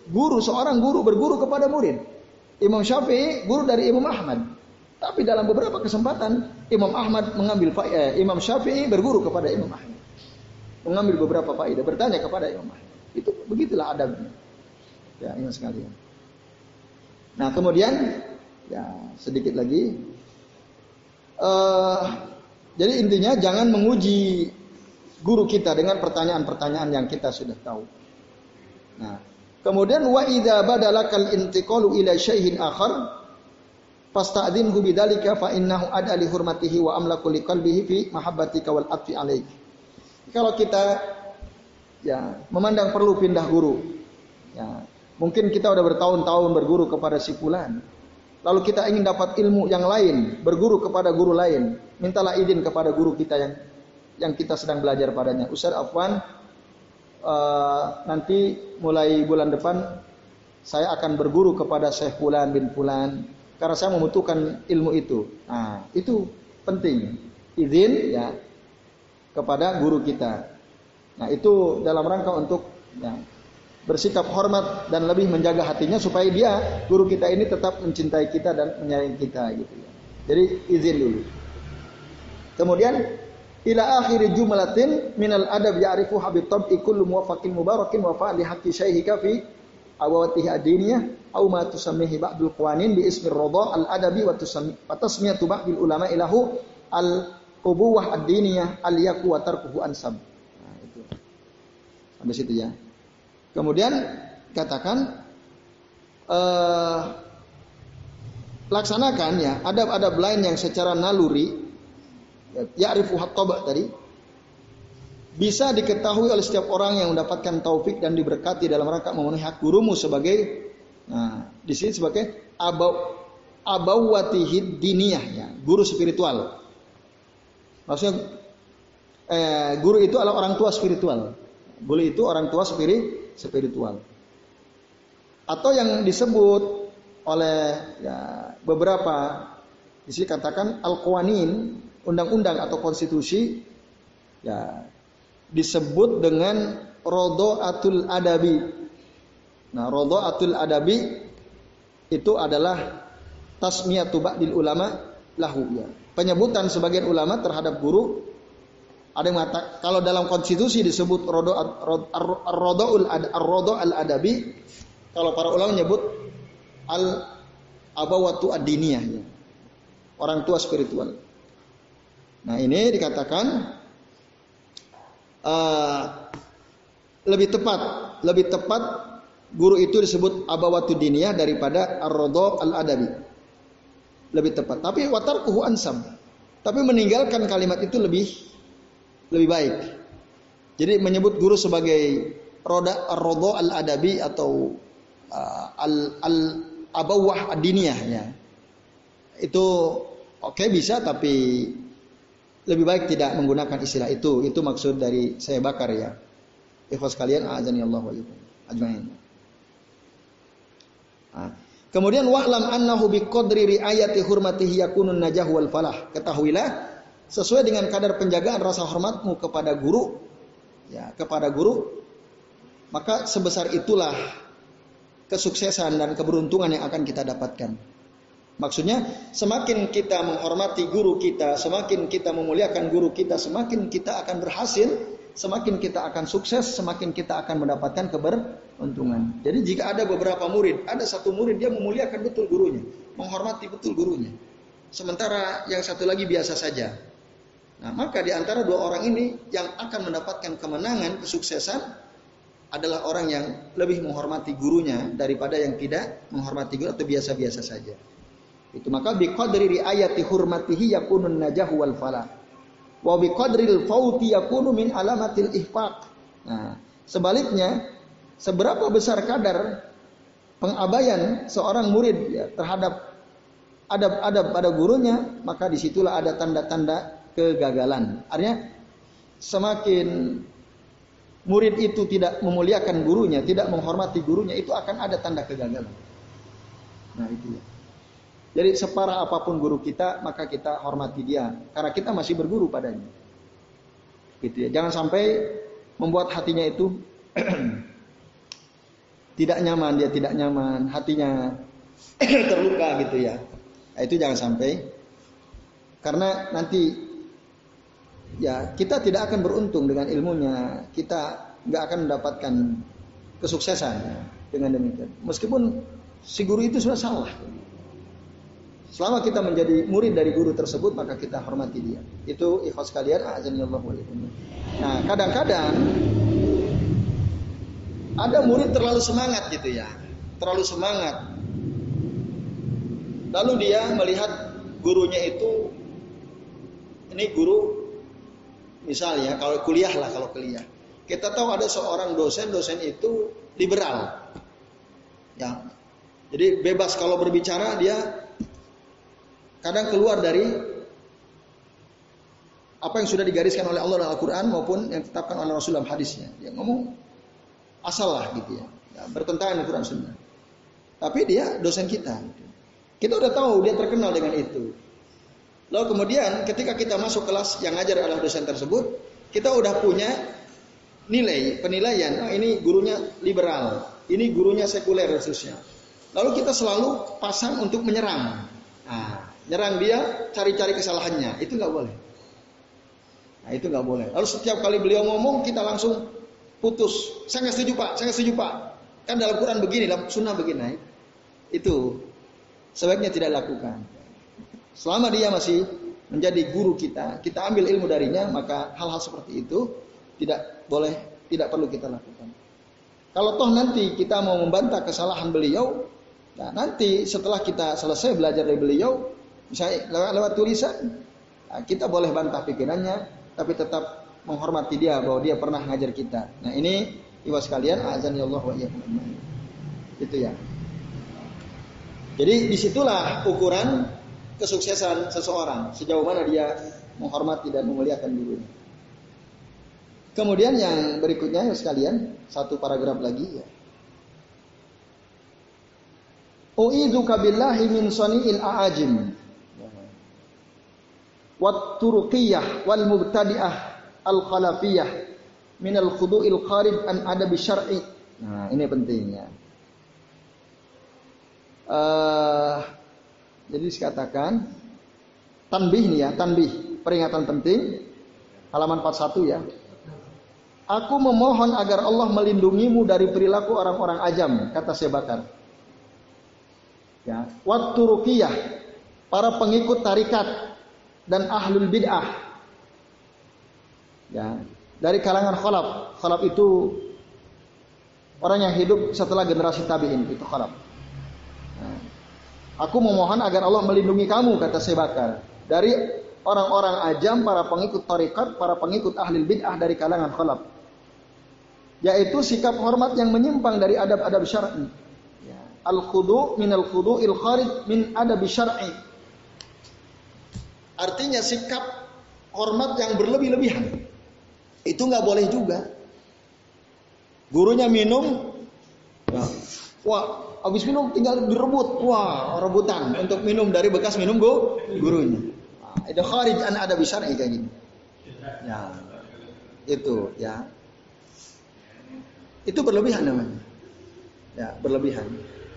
guru seorang guru berguru kepada murid. Imam Syafi'i guru dari Imam Ahmad. Tapi dalam beberapa kesempatan Imam Ahmad mengambil eh, Imam Syafi'i berguru kepada Imam Ahmad. Mengambil beberapa faedah, bertanya kepada Imam Ahmad. Itu begitulah adabnya. Ya, ini sekalian. Nah, kemudian ya sedikit lagi uh, jadi intinya jangan menguji guru kita dengan pertanyaan-pertanyaan yang kita sudah tahu. Nah, kemudian wa idza badalakal intiqalu ila syai'in akhar fasta'dinhu bidzalika fa innahu ada li hurmatihi wa amlaku li qalbihi fi mahabbatika wal atfi alaik. Kalau kita ya memandang perlu pindah guru. Ya, mungkin kita udah bertahun-tahun berguru kepada si fulan. Lalu kita ingin dapat ilmu yang lain, berguru kepada guru lain. Mintalah izin kepada guru kita yang yang kita sedang belajar padanya. Ustaz Afwan, uh, nanti mulai bulan depan saya akan berguru kepada Syekh Fulan bin Fulan karena saya membutuhkan ilmu itu. Nah, itu penting. Izin ya kepada guru kita. Nah, itu dalam rangka untuk ya, bersikap hormat dan lebih menjaga hatinya supaya dia guru kita ini tetap mencintai kita dan menyayangi kita gitu ya. Jadi izin dulu. Kemudian ila akhir jumlatin minal adab ya'rifu habib tab'i kullu muwafaqin mubarakin wa fa'li haqqi syaihika fi awatihi adiniyah aw ma tusammihi ba'dul qawanin bi ismi radha al adabi wa tusammi wa tasmiyatu ba'dil ulama ilahu al qubuwah ad-diniyah al yaku wa tarkuhu ansab. Nah, itu. Sampai situ ya. Kemudian katakan uh, laksanakan ya adab-adab lain yang secara naluri ya'rifu haqqaba tadi bisa diketahui oleh setiap orang yang mendapatkan taufik dan diberkati dalam rangka memenuhi hak gurumu sebagai nah di sini sebagai abau abawati diniyah ya, guru spiritual. Maksudnya eh, guru itu adalah orang tua spiritual. Guru itu orang tua spirit spiritual. Atau yang disebut oleh ya, beberapa di sini katakan al-qawanin undang-undang atau konstitusi ya disebut dengan rodo atul adabi. Nah, rodo atul adabi itu adalah tasmiyatu ba'dil ulama lahu ya. Penyebutan sebagian ulama terhadap guru ada yang mengatakan kalau dalam konstitusi disebut rodo rodo al adabi kalau para ulama menyebut al abawatu adiniyah ya. Orang tua spiritual. Nah, ini dikatakan uh, lebih tepat, lebih tepat guru itu disebut abawatu diniyah daripada ar-rodho al-adabi. Lebih tepat. Tapi watarkuhu ansam. Tapi meninggalkan kalimat itu lebih lebih baik. Jadi menyebut guru sebagai roda ar-rodho al-adabi atau uh, al, al abawah adiniyah ya. Itu oke okay, bisa tapi lebih baik tidak menggunakan istilah itu. Itu maksud dari saya bakar ya. Ikhwas kalian azani Allah wa ajmain. Nah. Kemudian wa'lam annahu biqadri riayati hurmatihi yakunun najah wal falah. Ketahuilah sesuai dengan kadar penjagaan rasa hormatmu kepada guru ya, kepada guru maka sebesar itulah kesuksesan dan keberuntungan yang akan kita dapatkan. Maksudnya semakin kita menghormati guru kita, semakin kita memuliakan guru kita, semakin kita akan berhasil, semakin kita akan sukses, semakin kita akan mendapatkan keberuntungan. Jadi jika ada beberapa murid, ada satu murid dia memuliakan betul gurunya, menghormati betul gurunya. Sementara yang satu lagi biasa saja. Nah, maka di antara dua orang ini yang akan mendapatkan kemenangan, kesuksesan adalah orang yang lebih menghormati gurunya daripada yang tidak menghormati guru atau biasa-biasa saja. Itu maka biqadri riayati hurmatihi yakunun najahu wal falah. Wa biqadril fauti yakunu min alamatil ihfaq. Nah, sebaliknya seberapa besar kadar pengabaian seorang murid ya, terhadap adab-adab pada gurunya, maka di situlah ada tanda-tanda kegagalan. Artinya semakin murid itu tidak memuliakan gurunya, tidak menghormati gurunya, itu akan ada tanda kegagalan. Nah itu ya. Jadi separah apa pun guru kita, maka kita hormati dia. Karena kita masih berguru padanya. Gitu ya. Jangan sampai membuat hatinya itu tidak nyaman, dia tidak nyaman, hatinya terluka gitu ya. Nah, itu jangan sampai. Karena nanti ya kita tidak akan beruntung dengan ilmunya, kita nggak akan mendapatkan kesuksesan dengan demikian. Meskipun si guru itu sudah salah. Selama kita menjadi murid dari guru tersebut, maka kita hormati dia. Itu ikhlas kalian, Nah, kadang-kadang ada murid terlalu semangat gitu ya, terlalu semangat. Lalu dia melihat gurunya itu, ini guru Misalnya kalau kuliah lah kalau kuliah. Kita tahu ada seorang dosen, dosen itu liberal. Ya. Jadi bebas kalau berbicara dia kadang keluar dari apa yang sudah digariskan oleh Allah dalam Al-Quran maupun yang ditetapkan oleh Rasul dalam hadisnya. Dia ngomong asal lah gitu ya. ya bertentangan dengan Quran Sunnah. Tapi dia dosen kita. Kita udah tahu dia terkenal dengan itu. Lalu kemudian ketika kita masuk kelas yang ngajar adalah dosen tersebut, kita udah punya nilai, penilaian. Oh, ini gurunya liberal, ini gurunya sekuler khususnya. Lalu kita selalu pasang untuk menyerang. Nah, nyerang dia, cari-cari kesalahannya. Itu nggak boleh. Nah, itu nggak boleh. Lalu setiap kali beliau ngomong, kita langsung putus. Saya nggak setuju pak, saya nggak setuju pak. Kan dalam Quran begini, dalam Sunnah begini. Nah, itu sebaiknya tidak lakukan. Selama dia masih menjadi guru kita, kita ambil ilmu darinya, maka hal-hal seperti itu tidak boleh, tidak perlu kita lakukan. Kalau toh nanti kita mau membantah kesalahan beliau, nah nanti setelah kita selesai belajar dari beliau, misalnya lewat, lewat tulisan, nah kita boleh bantah pikirannya, tapi tetap menghormati dia bahwa dia pernah ngajar kita. Nah ini iwas kalian, azan ya Allah wa Itu ya. Jadi di situlah ukuran kesuksesan seseorang, sejauh mana dia menghormati dan memuliakan dirinya. Kemudian yang berikutnya ya sekalian, satu paragraf lagi ya. U'idzuka billahi min sani'il a'ajim. Wat turuqiyah wal mubtadi'ah al khalafiyah min al khudu'il qarib an adabi syar'i. Nah, ini pentingnya. Uh, jadi dikatakan tanbih nih ya, tanbih, peringatan penting halaman 41 ya. Aku memohon agar Allah melindungimu dari perilaku orang-orang ajam, kata Sebakar. Ya, waktu rukiyah para pengikut tarikat dan ahlul bid'ah. Ya, dari kalangan khalaf. Khalaf itu orang yang hidup setelah generasi tabi'in itu khalaf. Aku memohon agar Allah melindungi kamu kata Sebakar dari orang-orang ajam, para pengikut tarikat, para pengikut ahli bid'ah dari kalangan khalaf. Yaitu sikap hormat yang menyimpang dari adab-adab syar'i. Ya. Al-khudu min al-khudu'il kharij min adab syar'i. Artinya sikap hormat yang berlebih-lebihan. Itu nggak boleh juga. Gurunya minum, wah habis minum tinggal direbut, wah rebutan untuk minum dari bekas minum go gurunya. Nah, itu kharij an ada syar'i kayak gini. Ya, itu ya itu berlebihan namanya. Ya, berlebihan.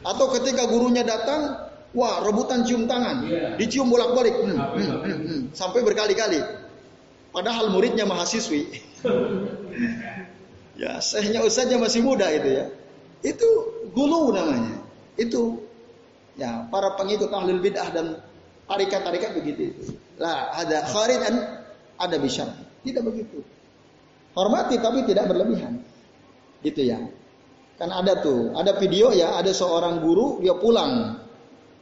Atau ketika gurunya datang, wah rebutan cium tangan, dicium bolak-balik, hmm, hmm, hmm, hmm, sampai berkali-kali. Padahal muridnya mahasiswi. ya, sehnya usahanya masih muda itu ya. Itu gulu namanya. Itu ya para pengikut ahlul bid'ah dan tarikat-tarikat begitu itu. Lah ada kharid dan ada bisyar. Tidak begitu. Hormati tapi tidak berlebihan. Gitu ya. Kan ada tuh, ada video ya, ada seorang guru dia pulang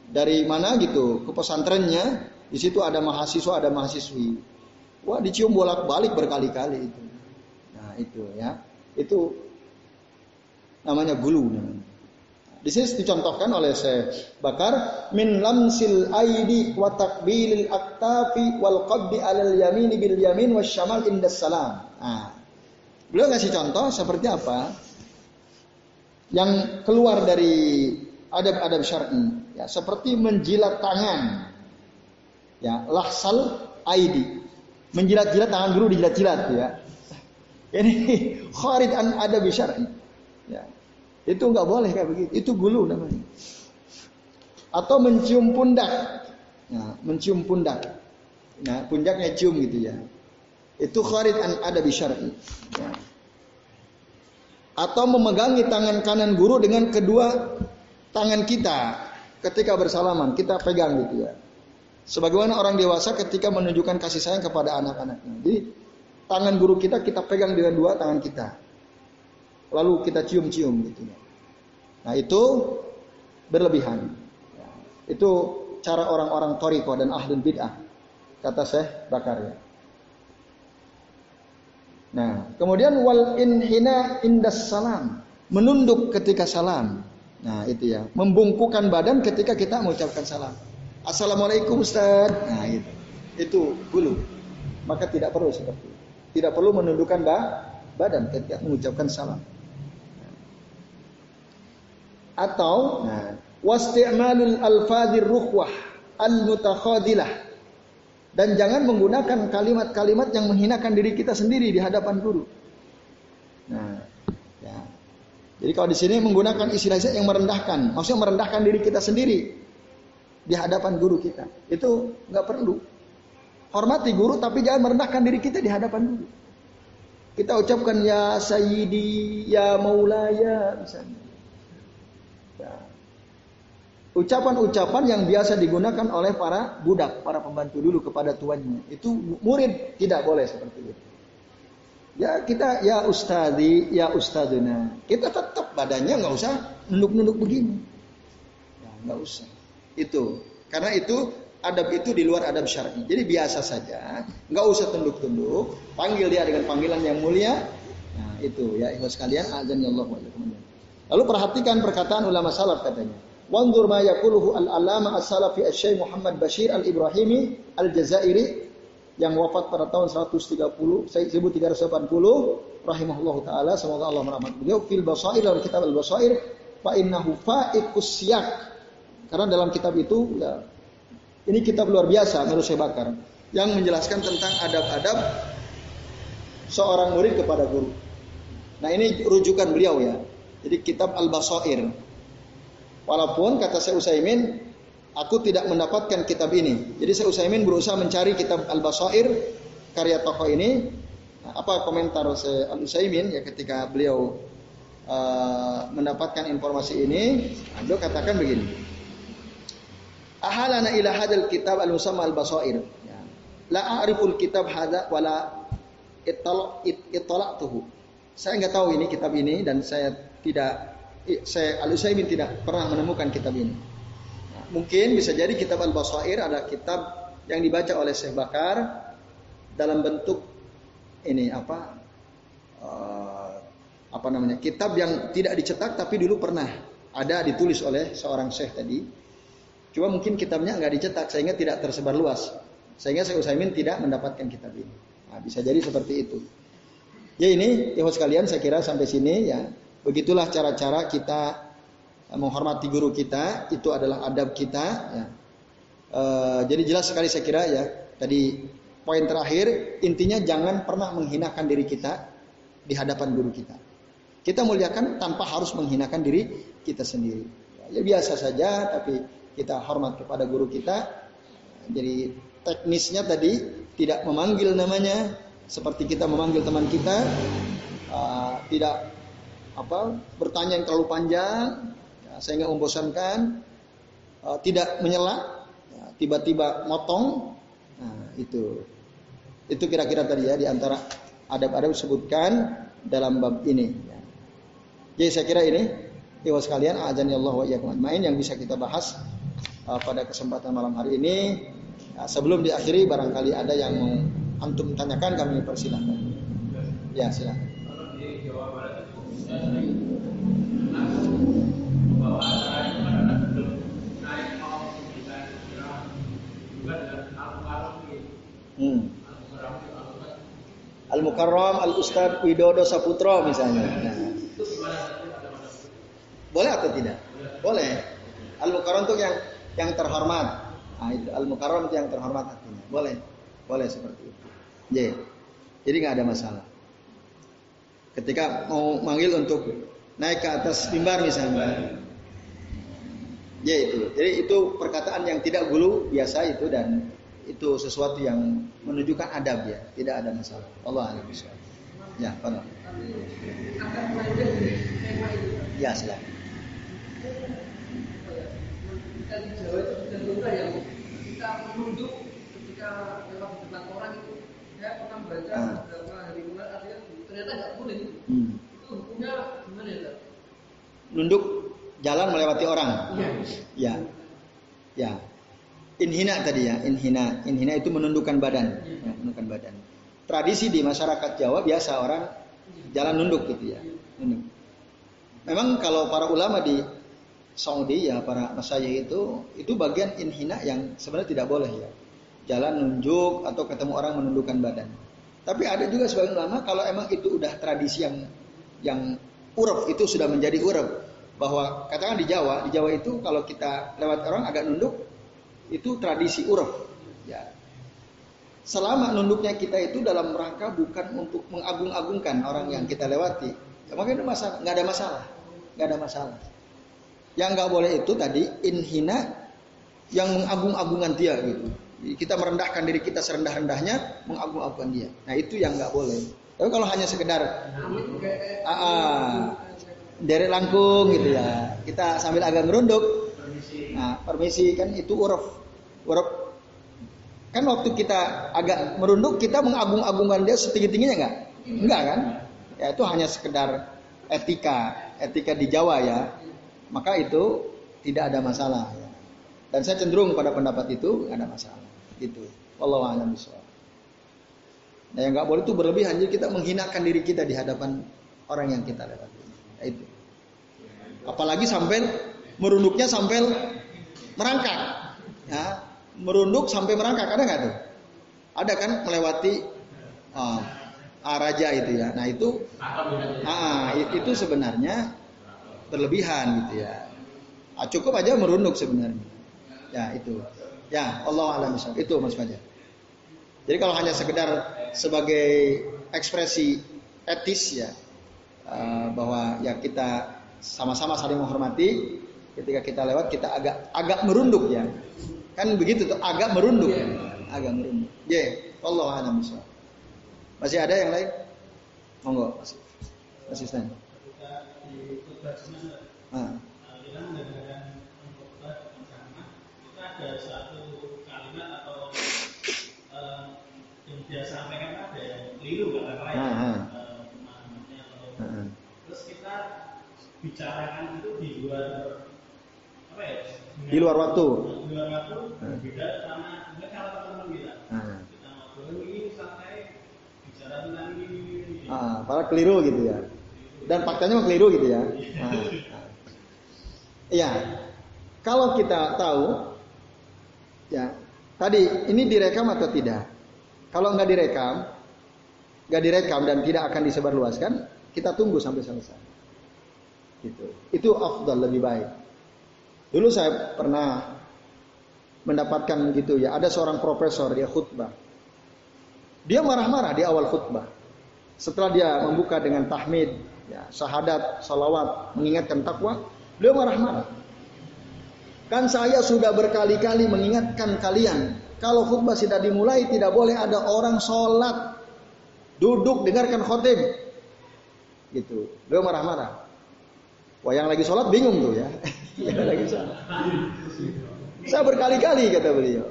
dari mana gitu ke pesantrennya, di situ ada mahasiswa, ada mahasiswi. Wah, dicium bolak-balik berkali-kali itu. Nah, itu ya. Itu namanya gulu namanya. Di sini dicontohkan oleh saya Bakar min lamsil aidi wa takbilil aktafi wal qabdi alal yamini bil yamin wasyamal indas salam. Nah, Beliau ngasih contoh seperti apa? Yang keluar dari adab-adab syar'i, ya, seperti menjilat tangan. Ya, lahsal aidi. Menjilat-jilat tangan guru dijilat-jilat ya. Ini kharid an adab syar'i. Ya. Itu nggak boleh kayak begitu. Itu gulu namanya. Atau mencium pundak. Ya, mencium pundak. Nah, pundaknya cium gitu ya. Itu kharid an ada syar'i. Ya. Atau memegangi tangan kanan guru dengan kedua tangan kita ketika bersalaman, kita pegang gitu ya. Sebagaimana orang dewasa ketika menunjukkan kasih sayang kepada anak-anaknya. Jadi tangan guru kita kita pegang dengan dua tangan kita. Lalu kita cium-cium gitu. Nah itu berlebihan. Itu cara orang-orang toriko dan ahlul bid'ah. Kata saya Bakar ya. Nah, kemudian wal inhina indas salam, menunduk ketika salam. Nah, itu ya, membungkukan badan ketika kita mengucapkan salam. Assalamualaikum Ustaz. Nah, itu. Itu dulu. Maka tidak perlu seperti itu. Tidak perlu menundukkan badan ketika mengucapkan salam. Atau wasti'malul alfadhir ruhwah al-mutakhadilah dan jangan menggunakan kalimat-kalimat yang menghinakan diri kita sendiri di hadapan guru. Nah, ya. Jadi kalau di sini menggunakan istilah-istilah yang merendahkan, maksudnya merendahkan diri kita sendiri di hadapan guru kita, itu nggak perlu. Hormati guru, tapi jangan merendahkan diri kita di hadapan guru. Kita ucapkan ya Sayyidi, ya Maulaya, misalnya. Ucapan-ucapan yang biasa digunakan oleh para budak, para pembantu dulu kepada tuannya. Itu murid tidak boleh seperti itu. Ya kita ya ustadi, ya ustaduna. Kita tetap badannya nggak usah nunduk-nunduk begini. Ya, nggak usah. Itu karena itu adab itu di luar adab syar'i. Jadi biasa saja, nggak usah tunduk-tunduk. Panggil dia dengan panggilan yang mulia. Nah itu ya ikhlas sekalian azan ya Allah Lalu perhatikan perkataan ulama salaf katanya. Wanzur ma yaquluhu al-alama as-salafi asy Muhammad Bashir al-Ibrahimi al-Jazairi yang wafat pada tahun 130 1380 rahimahullahu taala semoga Allah merahmati beliau fil basair dalam kitab al-basair fa innahu fa'iqus siyak karena dalam kitab itu ya ini kitab luar biasa menurut saya bakar yang menjelaskan tentang adab-adab seorang murid kepada guru. Nah ini rujukan beliau ya. Jadi kitab Al-Basair Walaupun kata saya Usaimin, aku tidak mendapatkan kitab ini. Jadi saya Usaimin berusaha mencari kitab Al-Basair karya tokoh ini. Apa komentar saya Al Usaimin ya ketika beliau uh, mendapatkan informasi ini? Beliau katakan begini. ahalana ila hadal kitab al musamma al basair. Ya. La a'riful kitab hadza wala tuhu. Saya nggak tahu ini kitab ini dan saya tidak saya Al Utsaimin tidak pernah menemukan kitab ini. Mungkin bisa jadi kitab Al Basair ada kitab yang dibaca oleh Syekh Bakar dalam bentuk ini apa uh, apa namanya kitab yang tidak dicetak tapi dulu pernah ada ditulis oleh seorang syekh tadi. Cuma mungkin kitabnya nggak dicetak sehingga tidak tersebar luas. Sehingga Syekh Utsaimin tidak mendapatkan kitab ini. Nah, bisa jadi seperti itu. Ya ini, ikhwas sekalian saya kira sampai sini ya. Begitulah cara-cara kita eh, menghormati guru kita, itu adalah adab kita. Ya. E, jadi jelas sekali saya kira ya. Tadi poin terakhir intinya jangan pernah menghinakan diri kita di hadapan guru kita. Kita muliakan tanpa harus menghinakan diri kita sendiri. Ya biasa saja, tapi kita hormat kepada guru kita. Jadi teknisnya tadi tidak memanggil namanya seperti kita memanggil teman kita, uh, tidak apa bertanya yang terlalu panjang ya, sehingga membosankan uh, tidak menyela ya, tiba-tiba motong nah itu. Itu kira-kira tadi ya di antara adab-adab disebutkan dalam bab ini ya. jadi saya kira ini iwas sekalian azan Allah wa main yang bisa kita bahas uh, pada kesempatan malam hari ini. Ya, sebelum diakhiri barangkali ada yang mau antum tanyakan kami persilahkan. Ya silakan Hmm. Al Mukarram Al Ustad Widodo Saputro misalnya. Boleh atau tidak? Boleh. Al Mukarram itu yang yang terhormat. Nah, itu Al Mukarram itu yang terhormat artinya. Boleh. Boleh seperti itu. Jadi nggak ada masalah. Ketika mau manggil untuk naik ke atas mimbar misalnya. Ya itu. Jadi itu perkataan yang tidak gulu biasa itu dan itu sesuatu yang menunjukkan adab ya, tidak ada masalah. Allah alam Ya, pada. Ya, silakan. Kita menunduk ketika lewat depan orang itu, saya pernah baca ah. beberapa hari kemarin ternyata nggak boleh. Hmm. Itu hukumnya gimana ya? Nunduk jalan melewati orang. Iya. Ya. Ya. Inhina tadi ya, inhina. Inhina itu menundukkan badan, ya, menundukkan badan. Tradisi di masyarakat Jawa biasa orang jalan nunduk gitu ya. Nunduk. Memang kalau para ulama di Saudi ya para masayih itu itu bagian inhina yang sebenarnya tidak boleh ya. Jalan nunjuk atau ketemu orang menundukkan badan. Tapi ada juga sebagian ulama kalau emang itu udah tradisi yang yang uruf itu sudah menjadi uruf bahwa katakan di Jawa, di Jawa itu kalau kita lewat orang agak nunduk itu tradisi uruf. Ya. Selama nunduknya kita itu dalam rangka bukan untuk mengagung-agungkan orang yang kita lewati, ya mungkin itu masalah, nggak ada masalah, nggak ada masalah. Yang nggak boleh itu tadi inhina yang mengagung-agungkan dia gitu. Kita merendahkan diri kita serendah-rendahnya, mengagung-agungkan dia. Nah itu yang nggak boleh. Tapi kalau hanya sekedar ah, ah, dari langkung gitu ya, kita sambil agak merunduk. Nah permisi kan itu uruf, uruf. Kan waktu kita agak merunduk, kita mengagung-agungkan dia setinggi-tingginya nggak? Enggak kan? Ya itu hanya sekedar etika, etika di Jawa ya. Maka itu tidak ada masalah. Dan saya cenderung pada pendapat itu ada masalah. Gitu. Wallahu a'lam Nah yang nggak boleh itu berlebihan. Jadi kita menghinakan diri kita di hadapan orang yang kita lewati. Nah, itu. Apalagi sampai merunduknya sampai merangkak. Ya, merunduk sampai merangkak ada nggak tuh? Ada kan melewati uh, raja itu ya. Nah itu, ah itu sebenarnya berlebihan gitu ya. Ah, cukup aja merunduk sebenarnya. Ya itu. Ya, Allah alam itu Mas Fajar. Jadi kalau hanya sekedar sebagai ekspresi etis ya uh, bahwa ya kita sama-sama saling menghormati ketika kita lewat kita agak agak merunduk ya kan begitu tuh agak merunduk ya. agak merunduk ya yeah. Allah alam masih ada yang lain monggo masih asisten ah. Ada satu kalimat atau uh, yang dia sampaikan ada yang keliru apa ya. Pemahamannya atau terus kita bicarakan itu di luar apa ya di luar waktu. Di luar waktu beda sama enggak cara teman-teman kita. Kita ngobrol ini santai bicara tentang ini. Ah, para keliru gitu ya. Dan faktanya keliru gitu ya. Iya. Kalau kita tahu ya tadi ini direkam atau tidak kalau nggak direkam, nggak direkam dan tidak akan disebarluaskan, kita tunggu sampai selesai. Gitu. Itu afdal lebih baik. Dulu saya pernah mendapatkan gitu ya, ada seorang profesor dia khutbah. Dia marah-marah di awal khutbah. Setelah dia membuka dengan tahmid, ya, syahadat, salawat, mengingatkan takwa, beliau marah-marah. Kan saya sudah berkali-kali mengingatkan kalian kalau khutbah sudah dimulai tidak boleh ada orang sholat duduk dengarkan khotib. Gitu. Beliau marah-marah. Wah yang lagi sholat bingung tuh ya. lagi sholat. Saya berkali-kali kata beliau.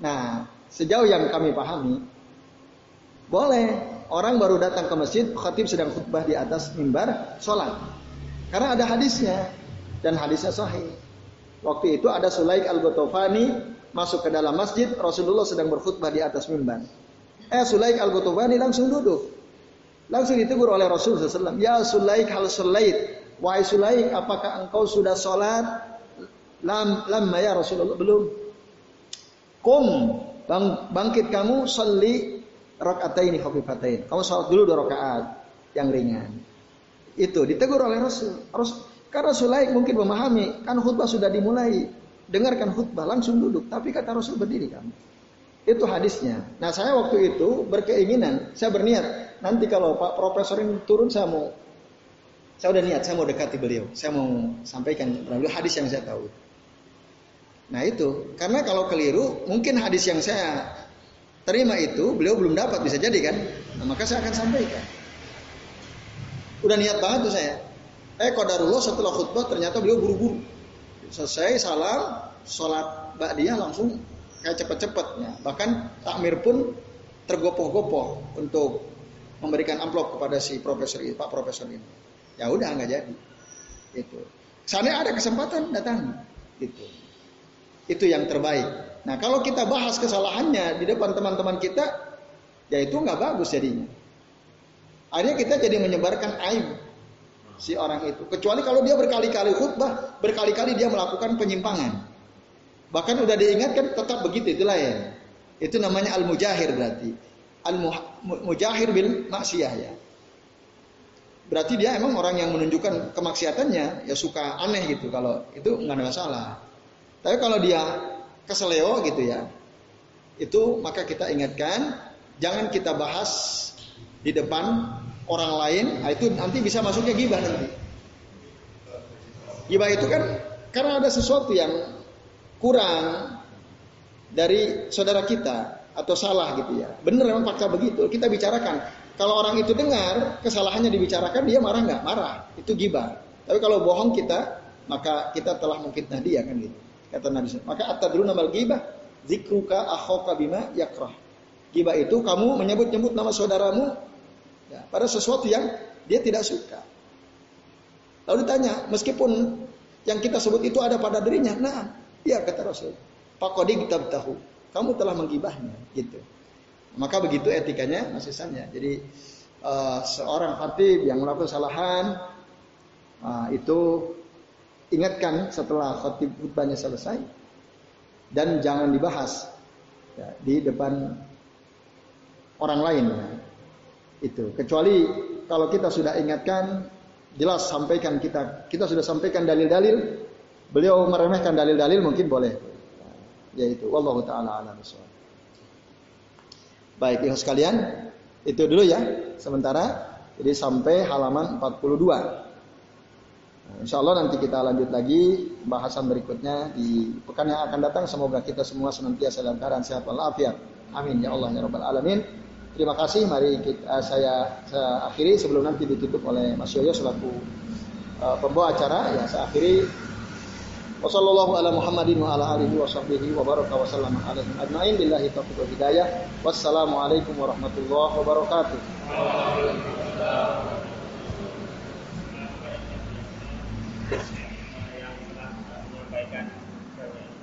Nah sejauh yang kami pahami boleh orang baru datang ke masjid khatib sedang khutbah di atas mimbar sholat. Karena ada hadisnya dan hadisnya sahih. Waktu itu ada Sulaik al-Gotofani masuk ke dalam masjid, Rasulullah sedang berkhutbah di atas mimbar. Eh Sulaik al-Gutubani langsung duduk. Langsung ditegur oleh Rasul SAW. Ya Sulaik hal Sulaik. Wahai Sulaik, apakah engkau sudah sholat? Lam, lama ya Rasulullah. Belum. Kum, bang, bangkit kamu, salli ini khafifatain. Kamu sholat dulu dua rakaat yang ringan. Itu ditegur oleh Rasul. Rasul karena Sulaik mungkin memahami, kan khutbah sudah dimulai dengarkan khutbah langsung duduk. Tapi kata Rasul berdiri kamu. Itu hadisnya. Nah saya waktu itu berkeinginan, saya berniat nanti kalau Pak Profesor ini turun saya mau, saya udah niat saya mau dekati beliau, saya mau sampaikan melalui hadis yang saya tahu. Nah itu karena kalau keliru mungkin hadis yang saya terima itu beliau belum dapat bisa jadi kan, nah, maka saya akan sampaikan. Udah niat banget tuh saya. Eh kodarullah setelah khutbah ternyata beliau buru-buru. Selesai salam sholat dia langsung kayak cepet-cepetnya bahkan takmir pun tergopoh-gopoh untuk memberikan amplop kepada si profesor ini pak profesor ini. Ya udah nggak jadi. Itu sana ada kesempatan datang. Itu itu yang terbaik. Nah kalau kita bahas kesalahannya di depan teman-teman kita ya itu nggak bagus jadinya. Akhirnya kita jadi menyebarkan aib si orang itu. Kecuali kalau dia berkali-kali khutbah, berkali-kali dia melakukan penyimpangan. Bahkan udah diingatkan tetap begitu itulah ya. Itu namanya al-mujahir berarti. Al-mujahir bil maksiyah ya. Berarti dia emang orang yang menunjukkan kemaksiatannya ya suka aneh gitu kalau itu nggak ada masalah. Tapi kalau dia keseleo gitu ya, itu maka kita ingatkan jangan kita bahas di depan orang lain, nah itu nanti bisa masuknya gibah nanti. Gibah itu kan karena ada sesuatu yang kurang dari saudara kita atau salah gitu ya. Benar memang fakta begitu. Kita bicarakan. Kalau orang itu dengar kesalahannya dibicarakan, dia marah nggak? Marah. Itu gibah. Tapi kalau bohong kita, maka kita telah mengfitnah dia kan gitu. Kata Nabi Maka dulu nama gibah zikruka akhoka bima yakrah. Gibah itu kamu menyebut-nyebut nama saudaramu Ya, pada sesuatu yang dia tidak suka. Lalu ditanya, meskipun yang kita sebut itu ada pada dirinya, nah, iya kata Rasul. Pakodi kita tahu, kamu telah menggibahnya, gitu. Maka begitu etikanya masisanya. Jadi uh, seorang khatib yang melakukan kesalahan uh, itu ingatkan setelah khatib khutbahnya selesai dan jangan dibahas ya, di depan orang lain. Ya. Itu. Kecuali kalau kita sudah ingatkan, jelas sampaikan kita, kita sudah sampaikan dalil-dalil, beliau meremehkan dalil-dalil mungkin boleh. Yaitu wallahu taala alam Baik, ikhlas sekalian, itu dulu ya sementara. Jadi sampai halaman 42. Nah, insya Allah nanti kita lanjut lagi bahasan berikutnya di pekan yang akan datang. Semoga kita semua senantiasa dalam keadaan sehat walafiat. Amin ya Allah ya Rabbal Alamin. Terima kasih. Mari kita, uh, saya, saya akhiri sebelum nanti ditutup oleh Mas Yoyo selaku uh, pembawa acara. Ya, saya akhiri. Wassalamualaikum warahmatullahi wabarakatuh. Waalaikumsalam.